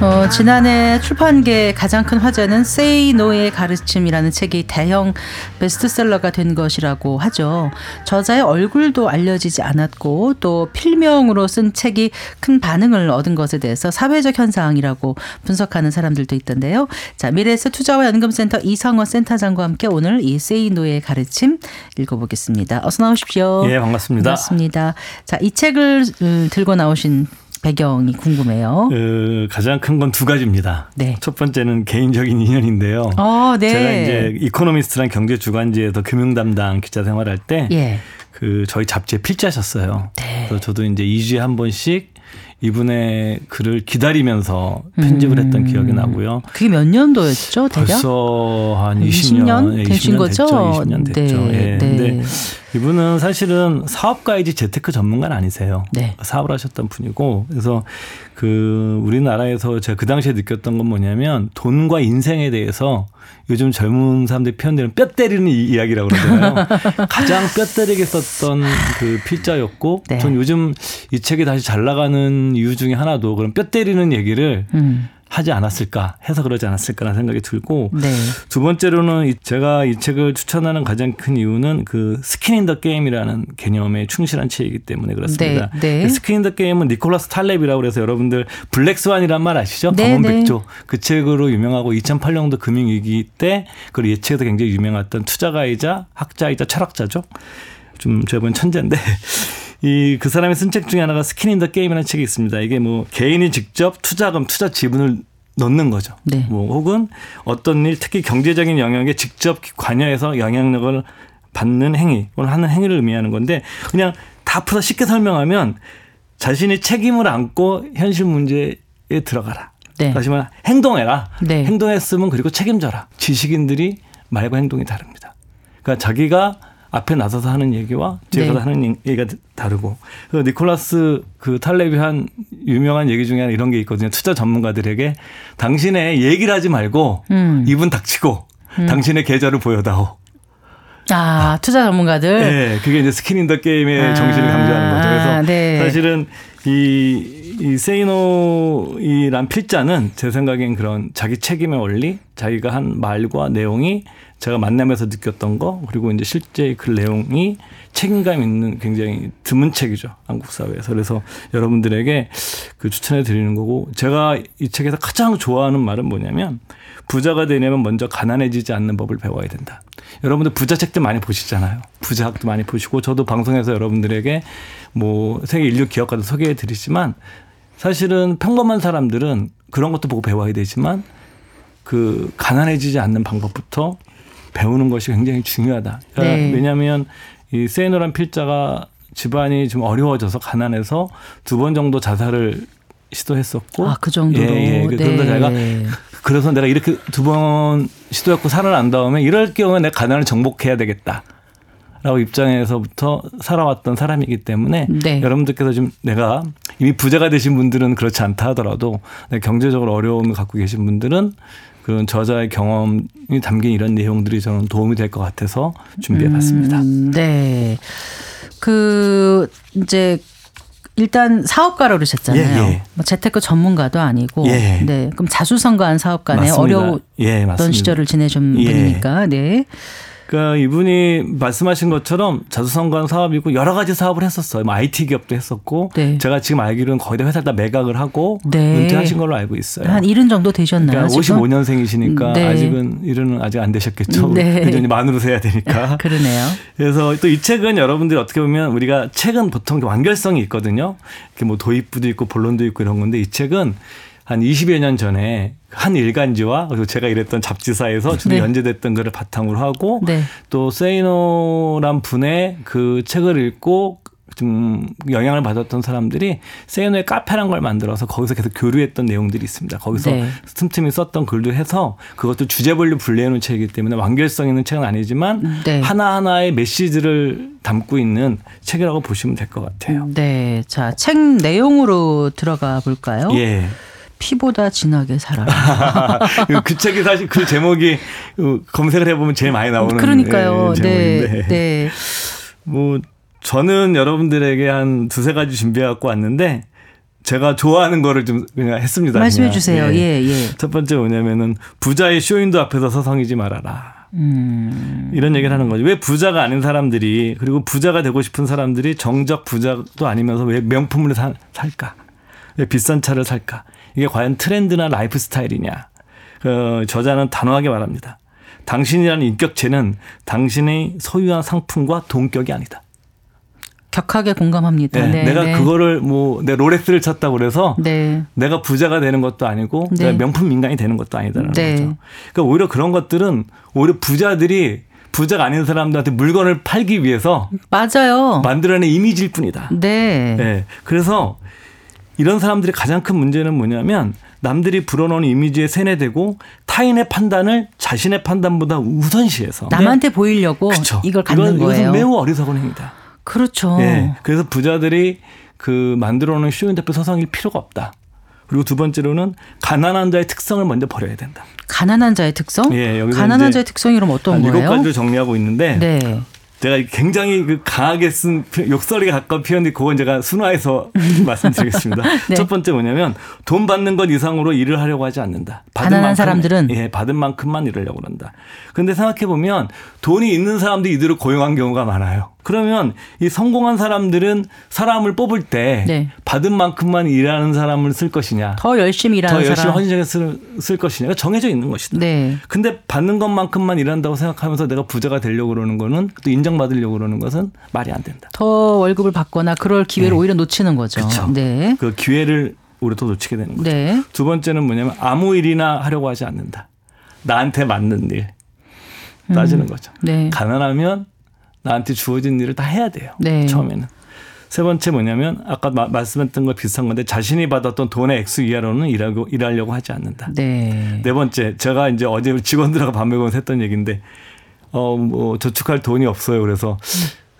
어, 지난해 출판계의 가장 큰 화제는 Say No의 가르침이라는 책이 대형 베스트셀러가 된 것이라고 하죠. 저자의 얼굴도 알려지지 않았고 또 필명으로 쓴 책이 큰 반응을 얻은 것에 대해서 사회적 현상이라고 분석하는 사람들도 있던데요. 자, 미래에서 투자와 연금센터 이성원 센터장과 함께 오늘 이 Say No의 가르침 읽어보겠습니다. 어서 나오십시오. 예, 반갑습니다. 반갑습니다. 자, 이 책을 음, 들고 나오신 배경이 궁금해요. 그 가장 큰 건 두 가지입니다. 네. 첫 번째는 개인적인 인연인데요. 어, 네. 제가 이제 이코노미스트란 경제 주간지에서 금융 담당 기자 생활할 때 예. 그 저희 잡지에 필자셨어요. 네. 그래서 저도 이제 2주에 한 번씩 이분의 글을 기다리면서 편집을 했던 기억이 나고요. 그게 몇 년도였죠, 대략? 벌써 한 20년 20년, 예, 되신 20년 거죠? 됐죠. 20년 됐죠. 네, 예. 네. 근데 이분은 사실은 사업가이지 재테크 전문가는 아니세요. 네. 사업을 하셨던 분이고 그래서 그 우리나라에서 제가 그 당시에 느꼈던 건 뭐냐면 돈과 인생에 대해서 요즘 젊은 사람들이 표현되는 뼈 때리는 이- 이야기라고 그러잖아요. 가장 뼈 때리게 썼던 그 필자였고 네. 전 요즘 이 책이 다시 잘 나가는 이유 중에 하나도 그런 뼈 때리는 얘기를 음. 하지 않았을까 해서 그러지 않았을까라는 생각이 들고 네. 두 번째로는 이- 제가 이 책을 추천하는 가장 큰 이유는 그 skin in the game이라는 개념에 충실한 책이기 때문에 그렇습니다. 네, 네. 그 skin in the game은 니콜라스 탈렙이라고 그래서 여러분들 black swan이란 말 아시죠? 네, 검은 백조 그 책으로 유명하고 2008년도 금융위기 때 그걸 예측해서 굉장히 유명했던 투자가이자 학자이자 철학자죠. 좀 저번 천재인데 이 그 사람이 쓴 책 중에 하나가 skin in the game이라는 책이 있습니다. 이게 뭐 개인이 직접 투자금, 투자 지분을 넣는 거죠. 네. 뭐 혹은 어떤 일 특히 경제적인 영역에 직접 관여해서 영향력을 받는 행위, 를 하는 행위를 의미하는 건데 그냥 다 풀어 쉽게 설명하면 자신이 책임을 안고 현실 문제에 들어가라. 네. 다시 말해 행동해라. 네. 행동했으면 그리고 책임져라. 지식인들이 말과 행동이 다릅니다. 그러니까 자기가 앞에 나서서 하는 얘기와 뒤에 네. 가서 하는 얘기가 다르고. 그래서 니콜라스 그 탈렙이 한 유명한 얘기 중에 하나 이런 게 있거든요. 투자 전문가들에게 당신의 얘기를 하지 말고 음. 입은 닥치고 당신의 계좌를 보여다오. 아, 투자 전문가들. 네, 그게 이제 skin in the game의 아, 정신을 강조하는 거죠. 그래서 아, 네. 사실은 이, 이 세이노 이란 필자는 제 생각엔 그런 자기 책임의 원리, 자기가 한 말과 내용이 제가 만나면서 느꼈던 거, 그리고 이제 실제 그 내용이 책임감 있는 굉장히 드문 책이죠. 한국 사회에서. 그래서 여러분들에게 그 추천해 드리는 거고, 제가 이 책에서 가장 좋아하는 말은 뭐냐면, 부자가 되려면 먼저 가난해지지 않는 법을 배워야 된다. 여러분들 부자 책들 많이 보시잖아요. 부자학도 많이 보시고 저도 방송에서 여러분들에게 뭐 세계 인류 기업가도 소개해 드리지만 사실은 평범한 사람들은 그런 것도 보고 배워야 되지만 그 가난해지지 않는 방법부터 배우는 것이 굉장히 중요하다. 그러니까 네. 왜냐하면 이 세이노란 필자가 집안이 좀 어려워져서 가난해서 두 번 정도 자살을 시도했었고 아, 그 정도로. 예, 예. 그- 그러다 자기가 그래서 내가 이렇게 두 번 시도했고 살아난 다음에 이럴 경우에 내가 가난을 정복해야 되겠다. 라고 입장에서부터 살아왔던 사람이기 때문에 네. 여러분들께서 좀 내가 이미 부자가 되신 분들은 그렇지 않다 하더라도 경제적으로 어려움을 갖고 계신 분들은 그런 저자의 경험이 담긴 이런 내용들이 저는 도움이 될 것 같아서 준비해 봤습니다. 음, 네. 그 이제 일단 사업가로 그러셨잖아요. 예, 예. 뭐 재테크 전문가도 아니고. 예. 네. 그럼 자수성가한 사업가네. 어려웠던 예. 시절을 지내신 예. 분이니까. 네. 그러니까 이분이 말씀하신 것처럼 자수성관 사업이고 여러 가지 사업을 했었어요. 뭐 IT 기업도 했었고 네. 제가 지금 알기로는 거의 다 회사를 다 매각을 하고 네. 은퇴하신 걸로 알고 있어요. 한 일흔 정도 되셨나요? 그러니까 지금? 55년생이시니까 네. 아직은 일은 아직 안 되셨겠죠. 네. 여전히 만으로 세야 되니까. 그러네요. 그래서 또 이 책은 여러분들이 어떻게 보면 우리가 책은 보통 완결성이 있거든요. 이렇게 뭐 도입부도 있고 본론도 있고 이런 건데 이 책은 한 20여 년 전에 한 일간지와 그리고 제가 일했던 잡지사에서 주로 네. 연재됐던 거를 바탕으로 하고 네. 또 세이노란 분의 그 책을 읽고 좀 영향을 받았던 사람들이 세이노의 카페란 걸 만들어서 거기서 계속 교류했던 내용들이 있습니다. 거기서 네. 틈틈이 썼던 글도 해서 그것도 주제별로 분류해 놓은 책이기 때문에 완결성 있는 책은 아니지만 네. 하나하나의 메시지를 담고 있는 책이라고 보시면 될 것 같아요. 네. 자, 책 내용으로 들어가 볼까요? 예. 피보다 진하게 살아라. 그 책이 사실 그 제목이 어, 검색을 해보면 제일 많이 나오는 그러니까요. 예, 네. 제목인데 네. 뭐 저는 여러분들에게 한 두세 가지 준비해 갖고 왔는데 제가 좋아하는 거를 좀 그냥 했습니다. 말씀해 그냥. 주세요. 예, 예. 첫 번째 뭐냐면은 부자의 쇼윈도 앞에서 서성이지 말아라. 음. 이런 얘기를 하는 거죠. 왜 부자가 아닌 사람들이 그리고 부자가 되고 싶은 사람들이 정작 부자도 아니면서 왜 명품을 사- 살까? 왜 비싼 차를 살까? 이게 과연 트렌드나 라이프 스타일이냐? 그 저자는 단호하게 말합니다. 당신이라는 인격체는 당신의 소유한 상품과 동격이 아니다. 격하게 공감합니다. 네, 네. 내가 네. 그거를 뭐 내 롤렉스를 찼다고 그래서 네. 내가 부자가 되는 것도 아니고 네. 내가 명품 민간이 되는 것도 아니다라는 네. 거죠. 그러니까 오히려 그런 것들은 오히려 부자들이 부자가 아닌 사람들한테 물건을 팔기 위해서 맞아요. 만들어낸 이미지일 뿐이다. 네. 네. 그래서 이런 사람들의 가장 큰 문제는 뭐냐면 남들이 불어넣은 이미지에 세뇌되고 타인의 판단을 자신의 판단보다 우선시해서 남한테 보이려고 그쵸. 이걸 갖는 이건- 거예요. 매우 어리석은 행위다. 그렇죠. 예. 그래서 부자들이 그 만들어놓은 쇼윈대표 서성일 필요가 없다. 그리고 두 번째로는 가난한 자의 특성을 먼저 버려야 된다. 가난한 자의 특성? 예, 여기서 가난한 자의 특성이 그럼 어떤 한 일곱 거예요? 가지를 정리하고 있는데 네. 제가 굉장히 그 강하게 쓴 표- 욕설에 가까운 표현이 그건 제가 순화해서 말씀드리겠습니다. 네. 첫 번째 뭐냐면 돈 받는 것 이상으로 일을 하려고 하지 않는다. 가난한 사람들은? 예, 받은 만큼만 일하려고 한다. 근데 생각해 보면 돈이 있는 사람들이 이들을 고용한 경우가 많아요. 그러면 이 성공한 사람들은 사람을 뽑을 때 네. 받은 만큼만 일하는 사람을 쓸 것이냐, 더 열심히 일하는 더 열심히 사람. 헌신하게 쓸, 쓸 것이냐가 정해져 있는 것이다. 네. 근데 받는 것만큼만 일한다고 생각하면서 내가 부자가 되려고 그러는 거는 또 인정받으려고 그러는 것은 말이 안 된다. 더 월급을 받거나 그럴 기회를 네. 오히려 놓치는 거죠. 그쵸. 네. 그 기회를 우리 또 놓치게 되는 거죠. 네. 두 번째는 뭐냐면 아무 일이나 하려고 하지 않는다. 나한테 맞는 일 따지는 거죠. 네. 가난하면 나한테 주어진 일을 다 해야 돼요. 네. 처음에는. 세 번째 뭐냐면 아까 마- 말씀했던 거 비슷한 건데 자신이 받았던 돈의 액수 이하로는 일하고 일하려고 하지 않는다. 네. 네 번째 제가 이제 어제 직원들하고 밥 먹으면서 했던 얘기인데 어뭐 저축할 돈이 없어요. 그래서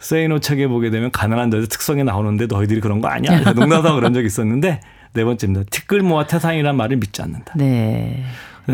세이노 책에 보게 되면 가난한 자의 특성이 나오는데 너희들이 그런 거 아니야. 농담삼아 그런 적이 있었는데 네 번째입니다. 티끌 모아 태산이란 말을 믿지 않는다. 네.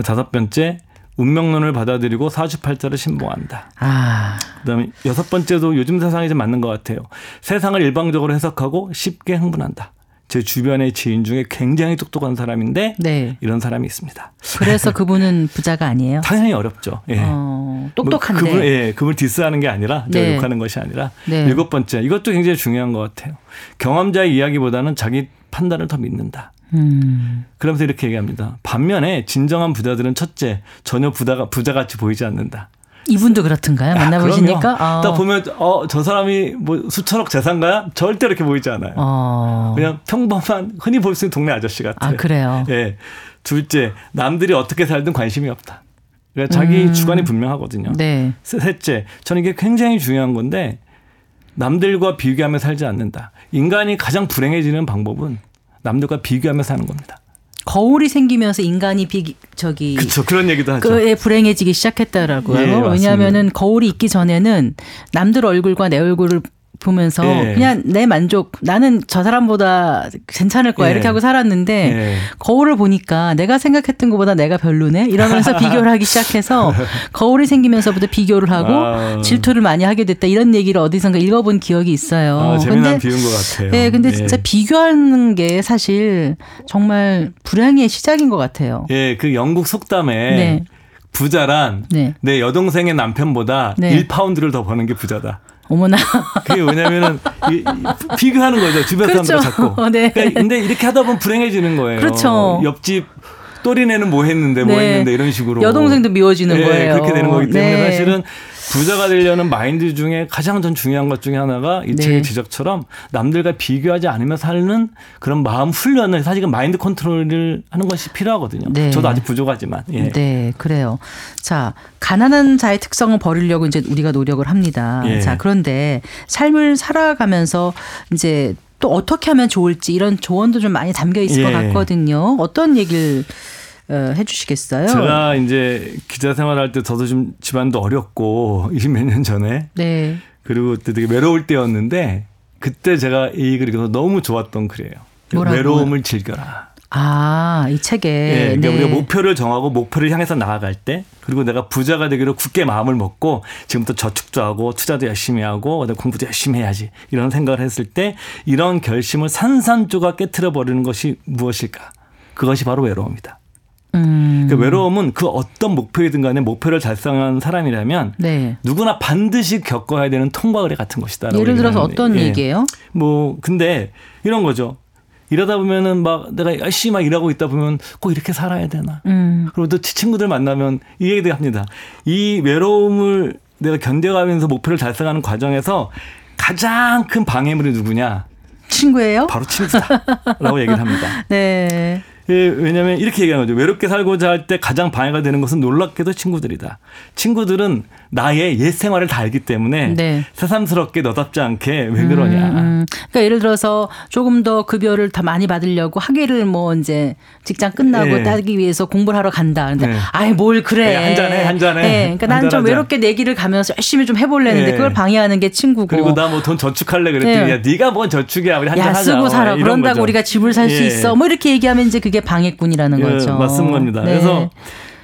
다섯 번째 운명론을 받아들이고 사주팔자를 신봉한다. 아. 그다음에 여섯 번째도 요즘 세상에 좀 맞는 것 같아요. 세상을 일방적으로 해석하고 쉽게 흥분한다. 제 주변의 지인 중에 굉장히 똑똑한 사람인데 네. 이런 사람이 있습니다. 그래서 그분은 부자가 아니에요. 당연히 어렵죠. 예. 어, 똑똑한데. 뭐 그분, 예, 그분 디스하는 게 아니라 제가 네. 욕하는 것이 아니라 네. 일곱 번째 이것도 굉장히 중요한 것 같아요. 경험자의 이야기보다는 자기 판단을 더 믿는다. 음. 그러면서 이렇게 얘기합니다. 반면에 진정한 부자들은 첫째 전혀 부자가 부자같이 보이지 않는다. 이분도 그렇던가요? 아, 만나보시니까? 어. 딱 보면 어 저 사람이 뭐 수천억 재산가야? 절대 그렇게 보이지 않아요. 어. 그냥 평범한 흔히 볼 수 있는 동네 아저씨 같아요. 아, 그래요? 예. 둘째, 남들이 어떻게 살든 관심이 없다. 그러니까 자기 음. 주관이 분명하거든요. 네. 셋째, 저는 이게 굉장히 중요한 건데 남들과 비교하며 살지 않는다. 인간이 가장 불행해지는 방법은 남들과 비교하며 사는 겁니다. 거울이 생기면서 인간이 비 저기 그렇죠. 그런 얘기도 하죠. 그에 불행해지기 시작했다라고요. 예, 맞습니다. 왜냐하면은 거울이 있기 전에는 남들 얼굴과 내 얼굴을 보면서 예. 그냥 내 만족 나는 저 사람보다 괜찮을 거야 예. 이렇게 하고 살았는데 예. 거울을 보니까 내가 생각했던 것보다 내가 별로네 이러면서 비교를 하기 시작해서 거울이 생기면서부터 비교를 하고 아. 질투를 많이 하게 됐다 이런 얘기를 어디선가 읽어본 기억이 있어요. 아, 재미난 근데 비유인 것 같아요. 네, 근데 예. 진짜 비교하는 게 사실 정말 불행의 시작인 것 같아요. 예, 그 영국 속담에 네. 부자란 네. 내 여동생의 남편보다 네. 1파운드를 더 버는 게 부자다. 어머나. 그게 왜냐면은 이- 이 비교하는 거죠. 주변 그렇죠. 사람들 자꾸. 네. 그러니까 근데 이렇게 하다 보면 불행해지는 거예요. 그렇죠. 옆집 또리네는 뭐 했는데 뭐 네. 했는데 이런 식으로. 여동생도 미워지는 예, 거예요. 그렇게 되는 거기 때문에 네. 사실은 부자가 되려는 마인드 중에 가장 전 중요한 것 중에 하나가 이 네. 책의 지적처럼 남들과 비교하지 않으며 사는 그런 마음 훈련을 사실은 마인드 컨트롤을 하는 것이 필요하거든요. 네. 저도 아직 부족하지만. 예. 네, 그래요. 자, 가난한 자의 특성을 버리려고 이제 우리가 노력을 합니다. 예. 자, 그런데 삶을 살아가면서 이제 또 어떻게 하면 좋을지 이런 조언도 좀 많이 담겨 있을 것 예. 같거든요. 어떤 얘기를 어, 해주시겠어요? 제가 이제 기자 생활할 때 저도 좀 집안도 어렵고 20몇 년 전에 네, 그리고 그때 되게 외로울 때였는데 그때 제가 이 글이 읽어서 너무 좋았던 글이에요. 뭐라고요? 외로움을 즐겨라. 아, 이 책에 예, 그러니까 네. 우리가 목표를 정하고 목표를 향해서 나아갈 때 그리고 내가 부자가 되기로 굳게 마음을 먹고 지금부터 저축도 하고 투자도 열심히 하고 공부도 열심히 해야지 이런 생각을 했을 때 이런 결심을 산산조각 깨트려 버리는 것이 무엇일까? 그것이 바로 외로움이다. 음, 그 외로움은 그 어떤 목표이든 간에 목표를 달성한 사람이라면 네. 누구나 반드시 겪어야 되는 통과 의례 같은 것이다. 예를 들어서 어떤 예. 얘기예요? 뭐 근데 이런 거죠. 일하다 보면은 막 내가 열심히 막 일하고 있다 보면 꼭 이렇게 살아야 되나? 음, 그리고 또 친구들 만나면 이 얘기도 합니다. 이 외로움을 내가 견뎌가면서 목표를 달성하는 과정에서 가장 큰 방해물이 누구냐? 친구예요? 바로 친구다라고 얘기를 합니다. 네. 예, 왜냐하면 이렇게 얘기하는 거죠. 외롭게 살고자 할 때 가장 방해가 되는 것은 놀랍게도 친구들이다. 친구들은 나의 옛 생활을 다 알기 때문에 네. 새삼스럽게 너답지 않게 왜 그러냐. 음, 음. 그러니까 예를 들어서 조금 더 급여를 더 많이 받으려고 학위를 뭐 이제 직장 끝나고 예. 따기 위해서 공부를 하러 간다. 근데 네. 아이 뭘 그래. 예, 한 잔해, 한 잔해. 예, 그러니까 난 좀. 외롭게 내 길을 가면서 열심히 좀 해볼래는데 예. 그걸 방해하는 게 친구고. 그리고 나 뭐 돈 저축할래 그랬더니 예. 야 네가 뭔 저축이야 우리 한잔 야 하자. 쓰고 살아. 어, 이런 그런다고 거죠. 우리가 집을 살수 예. 있어. 뭐 이렇게 얘기하면 이제 그게 방해꾼이라는 예, 거죠. 맞습니다. 네. 그래서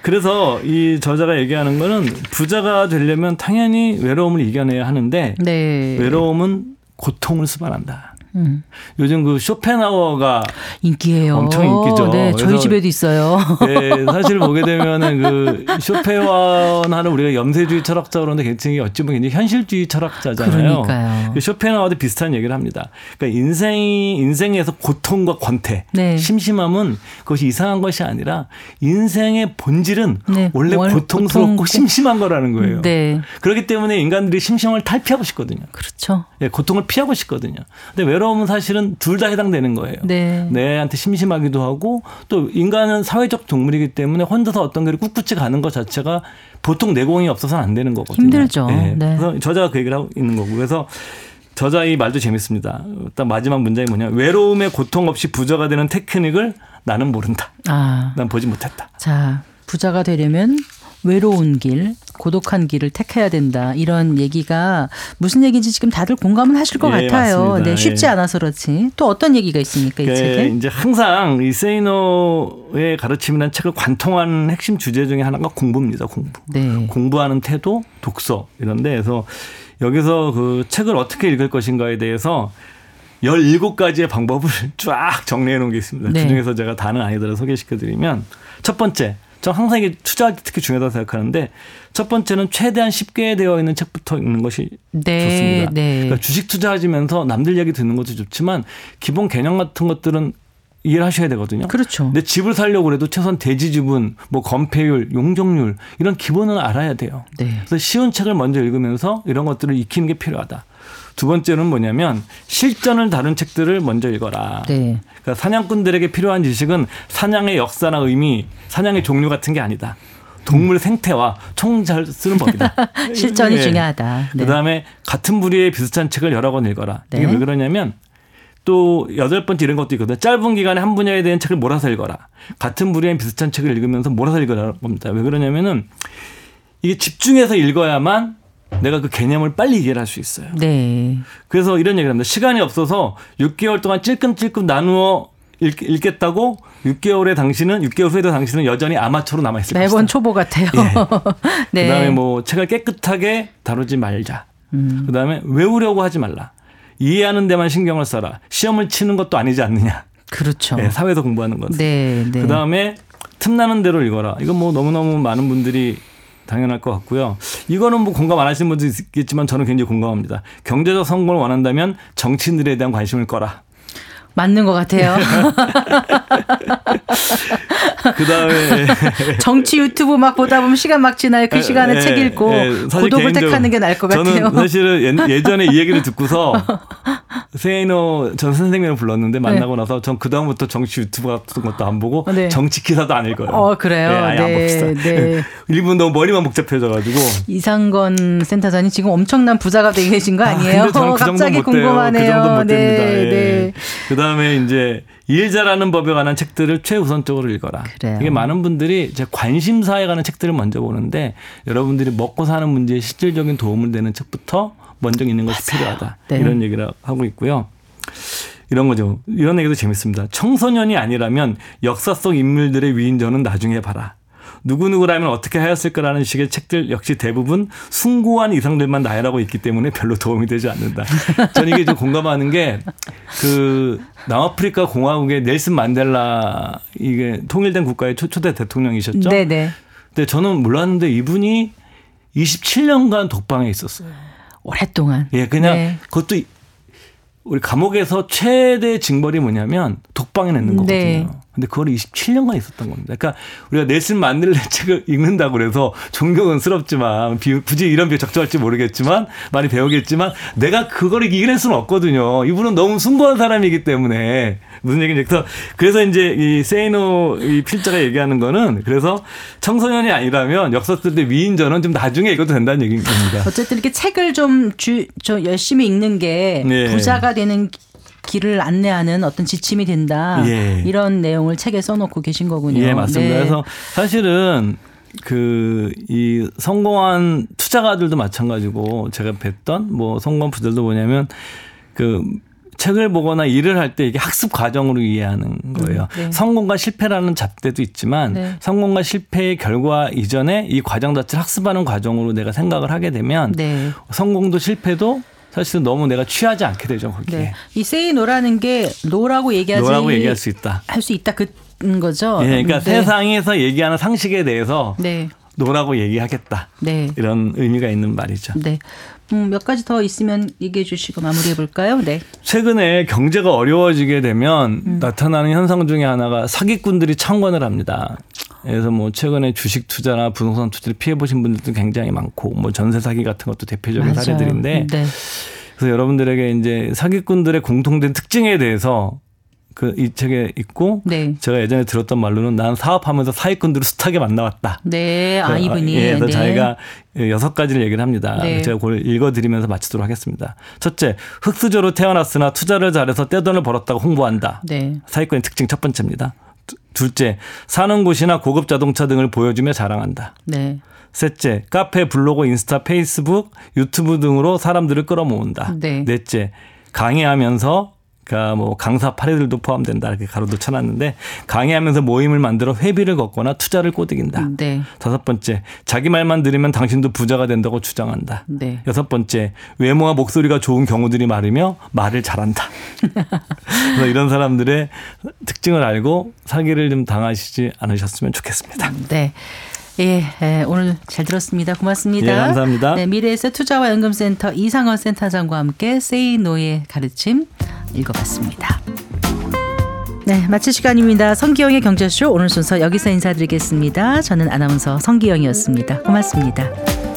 그래서 이 저자가 얘기하는 거는 부자가 되려면 당연히 외로움을 이겨내야 하는데 네. 외로움은 고통을 수반한다. 음. 요즘 그 쇼펜하워가 인기예요. 엄청 인기죠. 네, 저희 집에도 있어요. 예, 사실 보게 되면은 그 쇼펜하워는 우리가 염세주의 철학자로 하는데 굉장히 어찌 보면 굉장히 현실주의 철학자잖아요. 그러니까요. 그 쇼펜하워도 비슷한 얘기를 합니다. 그러니까 인생이 인생에서 고통과 권태, 네. 심심함은 그것이 이상한 것이 아니라 인생의 본질은 네, 원래 원- 고통스럽고 고통- 심심한 거라는 거예요. 네. 그렇기 때문에 인간들이 심심함을 탈피하고 싶거든요. 그렇죠. 예, 고통을 피하고 싶거든요. 근데 외로움은 사실은 둘 다 해당되는 거예요. 네. 내한테 심심하기도 하고 또 인간은 사회적 동물이기 때문에 혼자서 어떤 길을 꿋꿋이 가는 것 자체가 보통 내공이 없어서는 안 되는 거거든요. 힘들죠. 예. 네. 그래서 저자가 그 얘기를 하고 있는 거고 그래서 저자 이 말도 재밌습니다. 일단 마지막 문장이 뭐냐 외로움에 고통 없이 부자가 되는 테크닉을 나는 모른다. 아. 난 보지 못했다. 자, 부자가 되려면 외로운 길, 고독한 길을 택해야 된다. 이런 얘기가 무슨 얘기인지 지금 다들 공감은 하실 것 예, 같아요. 맞습니다. 네, 쉽지 예. 않아서 그렇지. 또 어떤 얘기가 있습니까, 이그 책에? 이제 항상 이 세이노의 가르침이라는 책을 관통하는 핵심 주제 중에 하나가 공부입니다. 공부. 네. 공부하는 태도, 독서 이런데 그래서 여기서 그 책을 어떻게 읽을 것인가에 대해서 17가지의 방법을 쫙 정리해 놓은 게 있습니다. 네. 그중에서 제가 다른 아이들을 소개시켜 드리면 첫 번째, 저 항상 이게 투자할 때 특히 중요하다고 생각하는데 첫 번째는 최대한 쉽게 되어 있는 책부터 읽는 것이 네, 좋습니다. 네. 그러니까 주식 투자하시면서 남들 얘기 듣는 것도 좋지만 기본 개념 같은 것들은 이해를 하셔야 되거든요. 그렇죠. 근데 집을 살려고 그래도 최소한 대지 지분, 뭐 건폐율, 용적률 이런 기본은 알아야 돼요. 네. 그래서 쉬운 책을 먼저 읽으면서 이런 것들을 익히는 게 필요하다. 두 번째는 뭐냐면 실전을 다룬 책들을 먼저 읽어라. 네. 그러니까 사냥꾼들에게 필요한 지식은 사냥의 역사나 의미, 사냥의 종류 같은 게 아니다. 동물 생태와 총 잘 쓰는 법이다. 실전이 예. 중요하다. 네. 그다음에 같은 부류의 비슷한 책을 여러 권 읽어라. 이게 네. 왜 그러냐면 또 여덟 번째 이런 것도 있거든요. 짧은 기간에 한 분야에 대한 책을 몰아서 읽어라. 같은 부류의 비슷한 책을 읽으면서 몰아서 읽어라 겁니다. 왜 그러냐면은 이게 집중해서 읽어야만 내가 그 개념을 빨리 이해할 수 있어요. 네. 그래서 이런 얘기를 합니다. 시간이 없어서 6개월 동안 찔끔찔끔 나누어 읽, 읽겠다고 6개월에 당신은 6개월 후에도 당신은 여전히 아마추어로 남아 있을 매번 것이다. 초보 같아요. 네. 그다음에 뭐 책을 깨끗하게 다루지 말자. 음. 그다음에 외우려고 하지 말라. 이해하는 데만 신경을 써라. 시험을 치는 것도 아니지 않느냐. 그렇죠. 네, 사회에서 공부하는 것은. 네, 네. 그다음에 틈나는 대로 읽어라. 이건 뭐 너무너무 많은 분들이 당연할 것 같고요. 이거는 뭐 공감 안 하시는 분도 있겠지만 저는 굉장히 공감합니다. 경제적 성공을 원한다면 정치인들에 대한 관심을 꺼라. 맞는 것 같아요. 그 다음에 정치 유튜브 막 보다 보면 시간 막 지나요. 그 시간에 예, 책 읽고 예, 사실 고독을 택하는 게 나을 것 저는 같아요. 사실은 예- 예전에 이 얘기를 듣고서 세이노 전 선생님을 불렀는데 만나고 나서 전 그 다음부터 정치 유튜브 같은 것도 안 보고 네. 정치 기사도 안 읽어요. 어, 그래요? 네, 아예 안 네, 봅시다. 네. 일본 너무 머리만 복잡해져가지고 이상건 센터장님 지금 엄청난 부자가 되게 계신 거 아니에요? 근데 저는 그 갑자기. 궁금하네요. 그 정도 못 됩니다. 네, 예. 네. 그다음에 이제 일 잘하는 법에 관한 책들을 최우선적으로 읽어라. 그래요. 이게 많은 분들이 이제 관심사에 관한 책들을 먼저 보는데 여러분들이 먹고 사는 문제에 실질적인 도움을 되는 책부터 먼저 읽는 것이 필요하다. 네. 이런 얘기를 하고 있고요. 이런 거죠. 이런 얘기도 재밌습니다. 청소년이 아니라면 역사 속 인물들의 위인전은 나중에 봐라. 누구누구라면 어떻게 하였을 거라는 식의 책들 역시 대부분 숭고한 이상들만 나열하고 있기 때문에 별로 도움이 되지 않는다. 저는 이게 좀 공감하는 게 그 남아프리카 공화국의 넬슨 만델라 이게 통일된 국가의 초, 초대 대통령이셨죠. 네, 네. 근데 저는 몰랐는데 이분이 27년간 독방에 있었어요. 오랫동안. 예, 그냥 네. 그것도 이- 우리 감옥에서 최대 징벌이 뭐냐면 독방에 넣는 거거든요. 네. 근데 그걸 27년간 있었던 겁니다. 그러니까 우리가 넬슨 만델라 책을 읽는다고 그래서 존경은스럽지만 비- 굳이 이런 비유 적절할지 모르겠지만 많이 배우겠지만 내가 그걸 이겨낼 수는 없거든요. 이분은 너무 숭고한 사람이기 때문에 무슨 얘기인지 그래서 그래서 이제 이 세이노 이 필자가 얘기하는 거는 그래서 청소년이 아니라면 역사 쓸때 위인전은 좀 나중에 읽어도 된다는 얘기입니다. 어쨌든 이렇게 책을 좀 주, 저 열심히 읽는 게 네. 부자가 되는 기- 길을 안내하는 어떤 지침이 된다. 예. 이런 내용을 책에 써놓고 계신 거군요. 예, 맞습니다. 네. 그래서 사실은 그 이 성공한 투자가들도 마찬가지고 제가 뵀던 뭐 성공한 부들도 뭐냐면 그 책을 보거나 일을 할 때 이게 학습 과정으로 이해하는 거예요. 네. 성공과 실패라는 잣대도 있지만 네. 성공과 실패의 결과 이전에 이 과정 자체를 학습하는 과정으로 내가 생각을 하게 되면 네. 성공도 실패도 사실은 너무 내가 취하지 않게 되죠 거기에 네. 이 Say No라는 게 No라고 얘기하지 No라고 얘기할 수 있다. 할 수 있다 그런 거죠. 예, 그러니까 네. 세상에서 얘기하는 상식에 대해서 네. No라고 얘기하겠다. 네. 이런 의미가 있는 말이죠. 네. 음, 몇 가지 더 있으면 얘기해 주시고 마무리해 볼까요? 네. 최근에 경제가 어려워지게 되면 음. 나타나는 현상 중에 하나가 사기꾼들이 창궐을 합니다. 그래서 뭐 최근에 주식 투자나 부동산 투자를 피해 보신 분들도 굉장히 많고 뭐 전세 사기 같은 것도 대표적인 맞아요. 사례들인데 네. 그래서 여러분들에게 이제 사기꾼들의 공통된 특징에 대해서 그 이 책에 있고 네. 제가 예전에 들었던 말로는 난 사업하면서 사기꾼들을 숱하게 만나왔다. 네. 아, 그, 이분이. 예, 그래서 네. 자기가 여섯 가지를 얘기를 합니다. 네. 제가 그걸 읽어드리면서 마치도록 하겠습니다. 첫째, 흑수저로 태어났으나 투자를 잘해서 떼돈을 벌었다고 홍보한다. 네. 사기꾼의 특징 첫 번째입니다. 두- 둘째, 사는 곳이나 고급 자동차 등을 보여주며 자랑한다. 네. 셋째, 카페, 블로그, 인스타, 페이스북, 유튜브 등으로 사람들을 끌어모은다. 네. 넷째, 강의하면서 그러니까 뭐 강사 파리들도 포함된다 이렇게 가로도 쳐놨는데 강의하면서 모임을 만들어 회비를 걷거나 투자를 꼬드긴다. 네. 다섯 번째, 자기 말만 들으면 당신도 부자가 된다고 주장한다. 네. 여섯 번째, 외모와 목소리가 좋은 경우들이 많으며 말을 잘한다. 그래서 이런 사람들의 특징을 알고 사기를 좀 당하시지 않으셨으면 좋겠습니다. 네. 예, 예, 오늘 잘 들었습니다. 고맙습니다. 예, 감사합니다. 네, 미래에서 투자와 연금센터 이상원 센터장과 함께 세이노의 가르침 읽어봤습니다. 네, 마칠 시간입니다. 성기영의 경제쇼 오늘 순서 여기서 인사드리겠습니다. 저는 아나운서 성기영이었습니다. 고맙습니다.